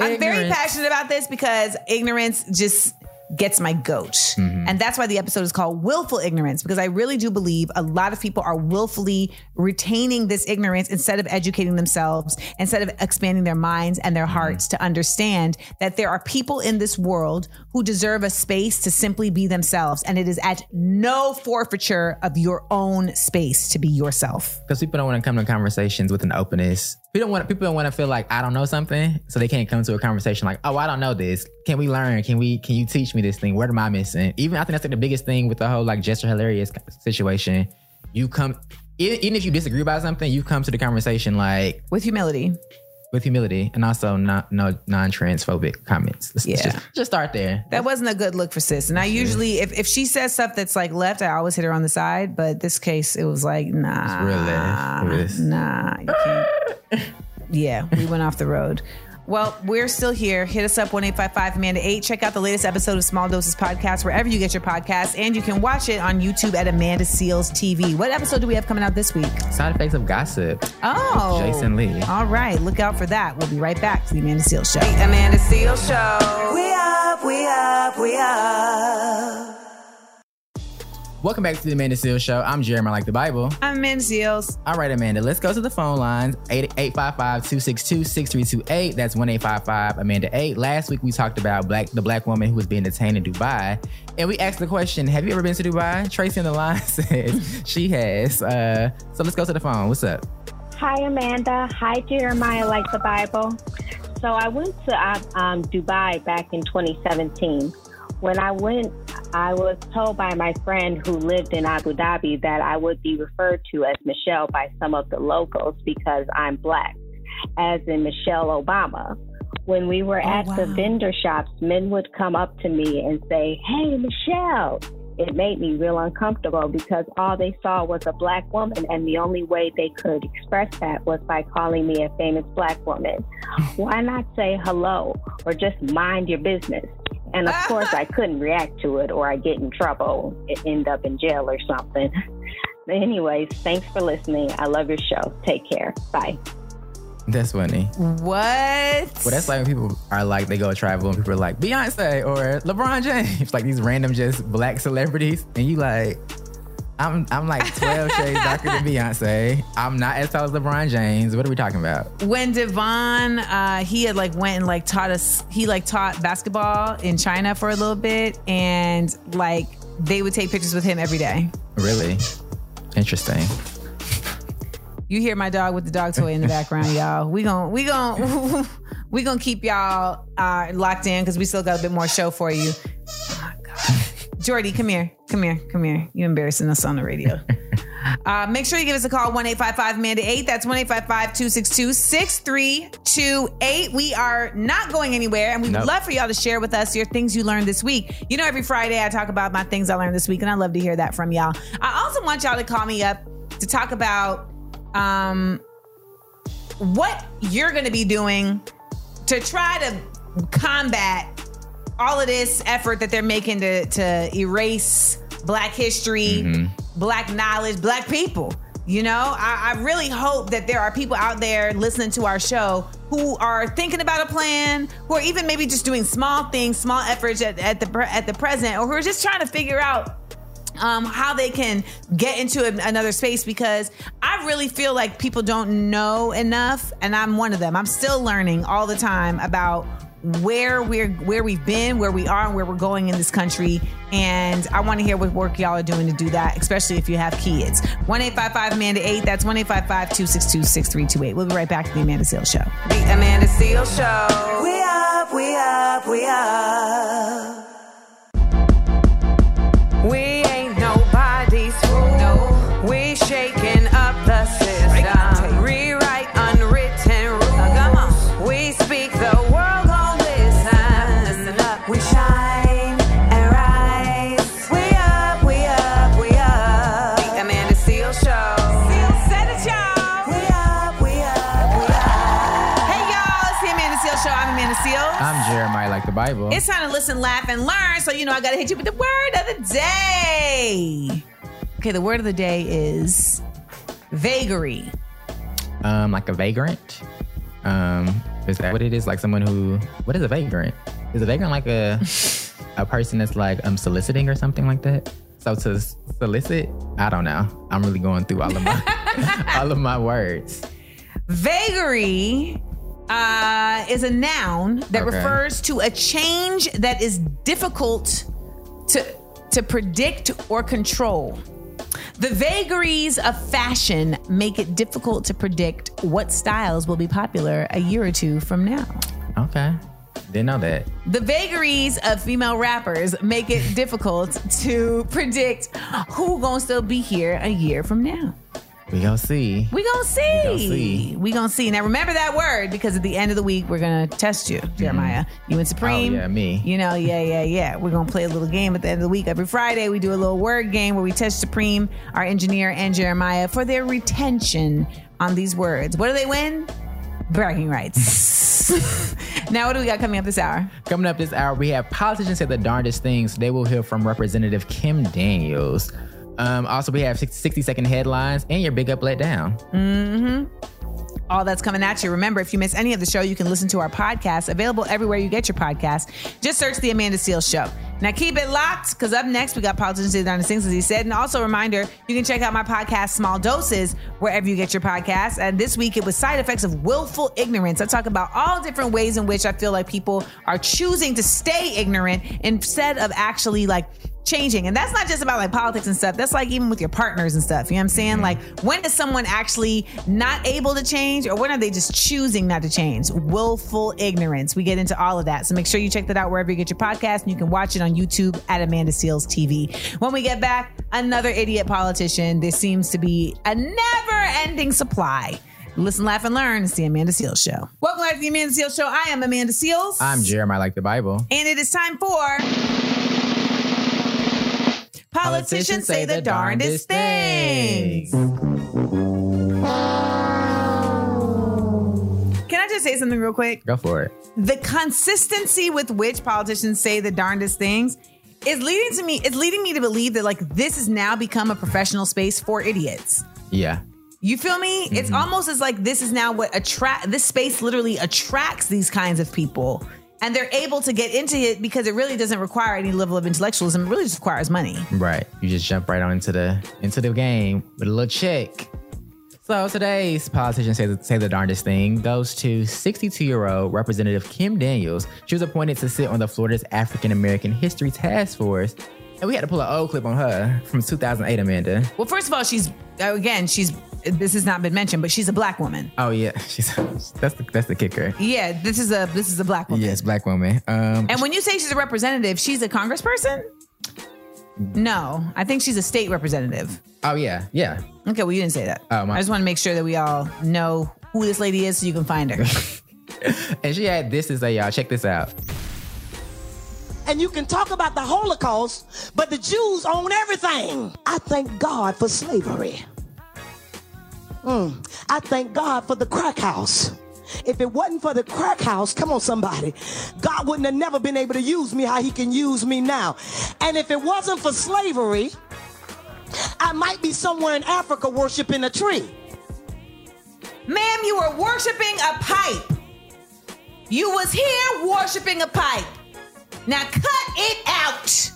I'm very passionate about this because ignorance just gets my goat. Mm-hmm. And that's why the episode is called Willful Ignorance, because I really do believe a lot of people are willfully retaining this ignorance instead of educating themselves, instead of expanding their minds and Mm-hmm. their hearts to understand that there are people in this world who deserve a space to simply be themselves. And it is at no forfeiture of your own space to be yourself. Because people don't want to come to conversations with an openness. People don't want people don't want to feel like I don't know something, so they can't come to a conversation like, oh, I don't know this. Can we learn? Can we? Can you teach me this thing? What am I missing? Even I think that's like the biggest thing with the whole like Jess Hilarious situation. You come, even if you disagree about something, you come to the conversation like with humility, with humility, and also not no non transphobic comments. Let's, let's Yeah. just, just start there. That wasn't a good look for sis. And I mm-hmm. usually, if, if she says stuff that's like left, I always hit her on the side. But this case, it was like, nah. real left. Nah. You can't. Yeah, we went off the road. Well, we're still here. Hit us up 1 Amanda 8. Check out the latest episode of Small Doses Podcast wherever you get your podcasts. And you can watch it on YouTube at Amanda Seales TV. What episode do we have coming out this week? Side effects of gossip. Oh. Jason Lee. All right. Look out for that. We'll be right back to the Amanda Seales Show. The Amanda Seales Show. We up, we up, we up. Welcome back to the Amanda Seales Show. I'm Jeremy, I like the Bible. I'm Amanda Seales. All right, Amanda, let's go to the phone lines 855-262-6328. That's 1-855 Amanda 8. Last week we talked about black the black woman who was being detained in Dubai. And we asked the question, have you ever been to Dubai? Tracy on the line <laughs> says she has. Uh, so let's go to the phone. What's up? Hi, Amanda. Hi, Jeremiah, like the Bible. So I went to uh, um, Dubai back in 2017. When I went, I was told by my friend who lived in Abu Dhabi that I would be referred to as Michelle by some of the locals because I'm black, as in Michelle Obama. When we were oh, at the vendor shops, men would come up to me and say, Hey, Michelle. It made me real uncomfortable because all they saw was a black woman, and the only way they could express that was by calling me a famous black woman. <laughs> Why not say hello or just mind your business? And of course, I <laughs> couldn't react to it or I get in trouble, end up in jail or something. But anyways, thanks for listening. I love your show. Take care. Bye. That's funny. What? Well, that's like when people are like, they go travel and people are like, Beyonce or LeBron James, <laughs> like these random just black celebrities. And you like, I'm I'm like 12 shades darker than Beyonce. I'm not as tall as LeBron James. What are we talking about? when Devon, uh, he had like went and like taught us. He like taught basketball in China for a little bit, and like they would take pictures with him every day. Really? Interesting. You hear my dog with the dog toy in the background, y'all. We gon' we gon' <laughs> we gonna keep y'all uh, locked in because we still got a bit more show for you. Jordy, come here, come here, come here. You're embarrassing us on the radio. <laughs> Uh, make sure you give us a call, 1 855 Amanda 8. That's 1 855 262 6328. We are not going anywhere, and we'd Nope. love for y'all to share with us your things you learned this week. You know, every Friday I talk about my things I learned this week, and I love to hear that from y'all. I also want y'all to call me up to talk about um, what you're going to be doing to try to combat all of this effort that they're making to, to erase Black history, Black knowledge, Black people. You know, I, I really hope that there are people out there listening to our show who are thinking about a plan, who are even maybe just doing small things, small efforts at, at the at the present, or who are just trying to figure out um, how they can get into a- another space because I really feel like people don't know enough, and I'm one of them. I'm still learning all the time about where we're where we've been, where we are, and where we're going in this country. And I want to hear what work y'all are doing to do that, especially if you have kids. One eight five five Amanda eight. That's one eight five five two six two six three two eight. We'll be right back to the Amanda Seales Show. The Amanda Seales Show. We up, we up, we up. We Bible. It's time to listen, laugh, and learn. So, you know, I got to hit you with the word of the day. Okay, the word of the day is vagary. um, like a vagrant. Um, is that what it is? Like someone who, what is a vagrant? Is a vagrant like a <laughs> a person that's like um soliciting or something like that? So to solicit, I don't know. I'm really going through all of my <laughs> all of my words. Vagary uh, is a noun that Okay. refers to a change that is difficult to, to predict or control. The vagaries of fashion make it difficult to predict what styles will be popular a year or two from now. Okay, didn't know that. The vagaries of female rappers make it <laughs> difficult to predict who gonna still be here a year from now. We gonna see. We gonna see. We gonna see. We gonna see. Now remember that word because at the end of the week we're gonna test you, Jeremiah. Mm-hmm. You and Supreme. Oh, yeah, me. You know, yeah, yeah, yeah. We're gonna play a little game at the end of the week. Every Friday we do a little word game where we test Supreme, our engineer, and Jeremiah for their retention on these words. What do they win? Bragging rights. <laughs> now what do we got coming up this hour? Coming up this hour, we have politicians say the darndest things. Today we'll hear from Representative Kim Daniels. Um, also, we have 60 second headlines and your big up let down. Mm-hmm. All that's coming at you. Remember, if you miss any of the show, you can listen to our podcast, available everywhere you get your podcast. Just search The Amanda Seales Show. Now, keep it locked, because up next, we got Politicians Say the Things, as he said. And also, a reminder, you can check out my podcast, Small Doses, wherever you get your podcasts. And this week, it was Side Effects of Willful Ignorance. I talk about all different ways in which I feel like people are choosing to stay ignorant instead of actually, like, changing. And that's not just about like politics and stuff. That's like even with your partners and stuff. You know what I'm saying? Mm-hmm. Like when is someone actually not able to change or when are they just choosing not to change? Willful ignorance. We get into all of that. So make sure you check that out wherever you get your podcast and you can watch it on YouTube at Amanda Seales TV. When we get back, another idiot politician. There seems to be a never ending supply. Listen, laugh, and learn. It's the Amanda Seales Show. Welcome back to the Amanda Seales Show. I am Amanda Seales. I'm Jeremiah like the Bible. And it is time for Politicians Say the Darndest Things. Can I just say something real quick? Go for it. The consistency with which politicians say the darndest things is leading to me, it's leading me to believe that like this has now become a professional space for idiots. Yeah. You feel me? It's mm-hmm. almost as like this is now what attract this space literally attracts these kinds of people. And they're able to get into it because it really doesn't require any level of intellectualism. It really just requires money. Right. You just jump right on into the into the game with a little check. So today's politician say the, say the darndest thing goes to 62-year-old Representative Kim Daniels. She was appointed to sit on the Florida's African American History Task Force. And we had to pull an old clip on her from 2008, Amanda. Well, first of all, she's again, she's this has not been mentioned, but she's a black woman. Oh yeah, <laughs> she's that's the that's the kicker. Yeah, this is a this is a black woman. Yes, black woman. Um, And when you say she's a representative, she's a congressperson? No, I think she's a state representative. oh yeah, yeah. Okay, well, you didn't say that. Oh, my- I just want to make sure that we all know who this lady is so you can find her. <laughs> And she had this to a y'all. Check this out. and you can talk about the Holocaust, but the Jews own everything. I thank God for slavery. Mm. I thank God for the crack house. If it wasn't for the crack house, come on, somebody, God wouldn't have never been able to use me how He can use me now. And if it wasn't for slavery, I might be somewhere in Africa worshiping a tree. Ma'am, you were worshiping a pipe. You was here worshiping a pipe. Now cut it out.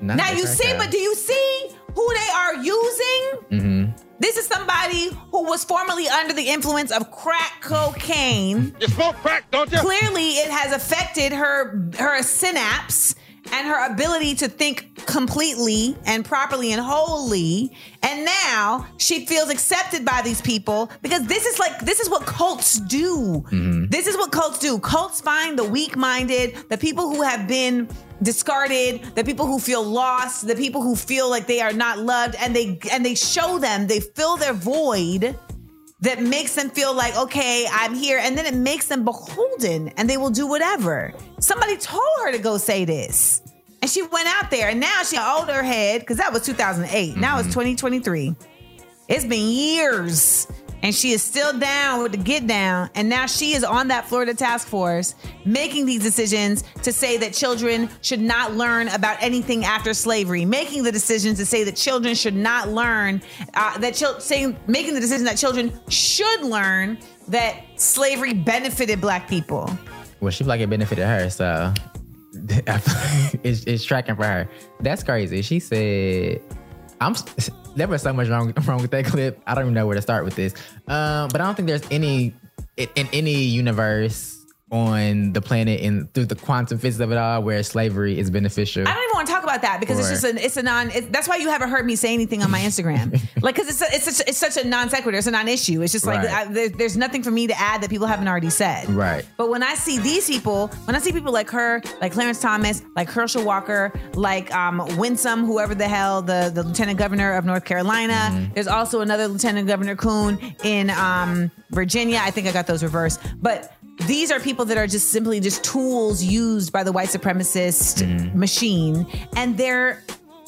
Not now you see, house. but do you see who they are using? Mm-hmm. This is somebody who was formerly under the influence of crack cocaine. You smoke crack, don't you? Clearly, it has affected her her synapse and her ability to think completely and properly and wholly. And now she feels accepted by these people because this is like this is what cults do. Mm-hmm. This is what cults do. Cults find the weak-minded, the people who have been discarded, the people who feel lost, the people who feel like they are not loved and they and they show them, they fill their void that makes them feel like, okay, I'm here. And then it makes them beholden and they will do whatever. Somebody told her to go say this. And she went out there and now she owed her head because that was 2008. Now it's mm-hmm. 2023. It's been years and she is still down with the get down. And now she is on that Florida task force making these decisions to say that children should not learn about anything after slavery, making the decision to say that children should not learn uh, that chil- saying making the decision that children should learn that slavery benefited black people. Well, she like it benefited her, so <laughs> it's, it's tracking for her. That's crazy. She said, "I'm." <laughs> There was so much wrong <laughs> wrong with that clip. I don't even know where to start with this. Um, but I don't think there's any in, in any universe on the planet and through the quantum physics of it all where slavery is beneficial. I don't even want to talk about that because it's just an it's a non. It, that's why you haven't heard me say anything on my Instagram, <laughs> like because it's a, it's such, it's such a non sequitur. It's a non issue. It's just like Right. I, there, there's nothing for me to add that people haven't already said. Right. But when I see these people, when I see people like her, like Clarence Thomas, like Herschel Walker, like um, Winsome, whoever the hell, the, the lieutenant governor of North Carolina, Mm-hmm. there's also another lieutenant governor Coon in um, Virginia. I think I got those reversed. But these are people that are just simply just tools used by the white supremacist Mm-hmm. machine, and they're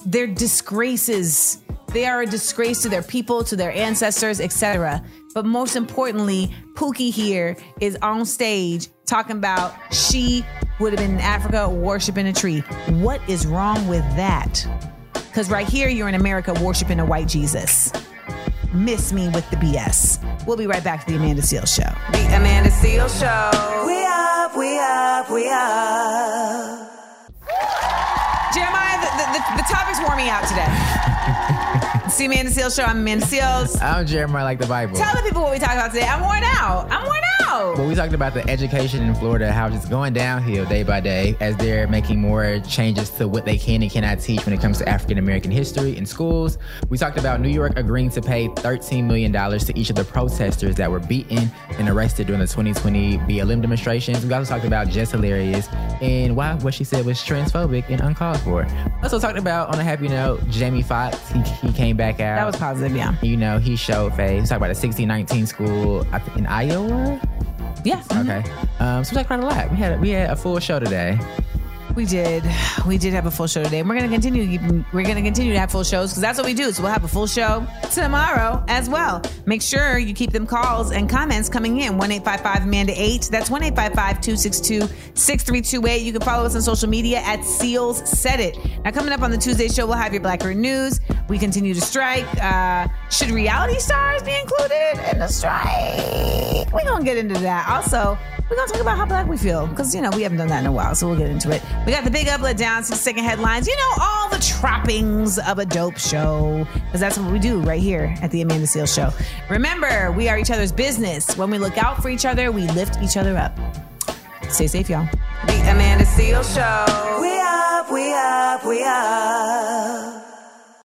they're disgraces. They are a disgrace to their people, to their ancestors, etc. But most importantly, Pookie here is on stage talking about she would have been in Africa worshiping a tree. What is wrong with that? Because right here, you're in America worshiping a white Jesus. Miss me with the BS. We'll be right back to the Amanda Seales Show. The Amanda Seales Show. We up, we up, we up. Jeremiah, the, the, the, the topics wore me out today. See Amanda Seales Show. I'm Amanda Seales. I'm Jeremiah like the Bible. Tell the people what we talked about today. I'm worn out. I'm worn out. Well, we talked about the education in Florida, how it's going downhill day by day as they're making more changes to what they can and cannot teach when it comes to African American history in schools. We talked about New York agreeing to pay $13 million to each of the protesters that were beaten and arrested during the 2020 BLM demonstrations. We also talked about Jess Hilarious and why what she said was transphobic and uncalled for. Also talked about, on a happy note, Jamie Foxx. He, he came back out. That was positive, yeah. You know, he showed face. Talked about the 1619 school in Iowa. Yeah. Okay. Um, so we talked about a lot. We had we had a full show today. We did. We did have a full show today, and we're continue. to We're gonna continue to have full shows because that's what we do. So we'll have a full show tomorrow as well. Make sure you keep them calls and comments coming in. One eight five five Amanda eight. That's one eight five five two six two six three two eight. You can follow us on social media at Seals Said It. Now coming up on the Tuesday show, we'll have your Blackurate News. We continue to strike. Uh, should reality stars be included in the strike? We're gonna get into that. Also, we're gonna talk about how black we feel because you know we haven't done that in a while, so we'll get into it. We got the big up, let down, six second headlines. You know all the trappings of a dope show because that's what we do right here at the Amanda Seales Show. Remember, we are each other's business. When we look out for each other, we lift each other up. Stay safe, y'all. The Amanda Seales Show. We up, we up, we up.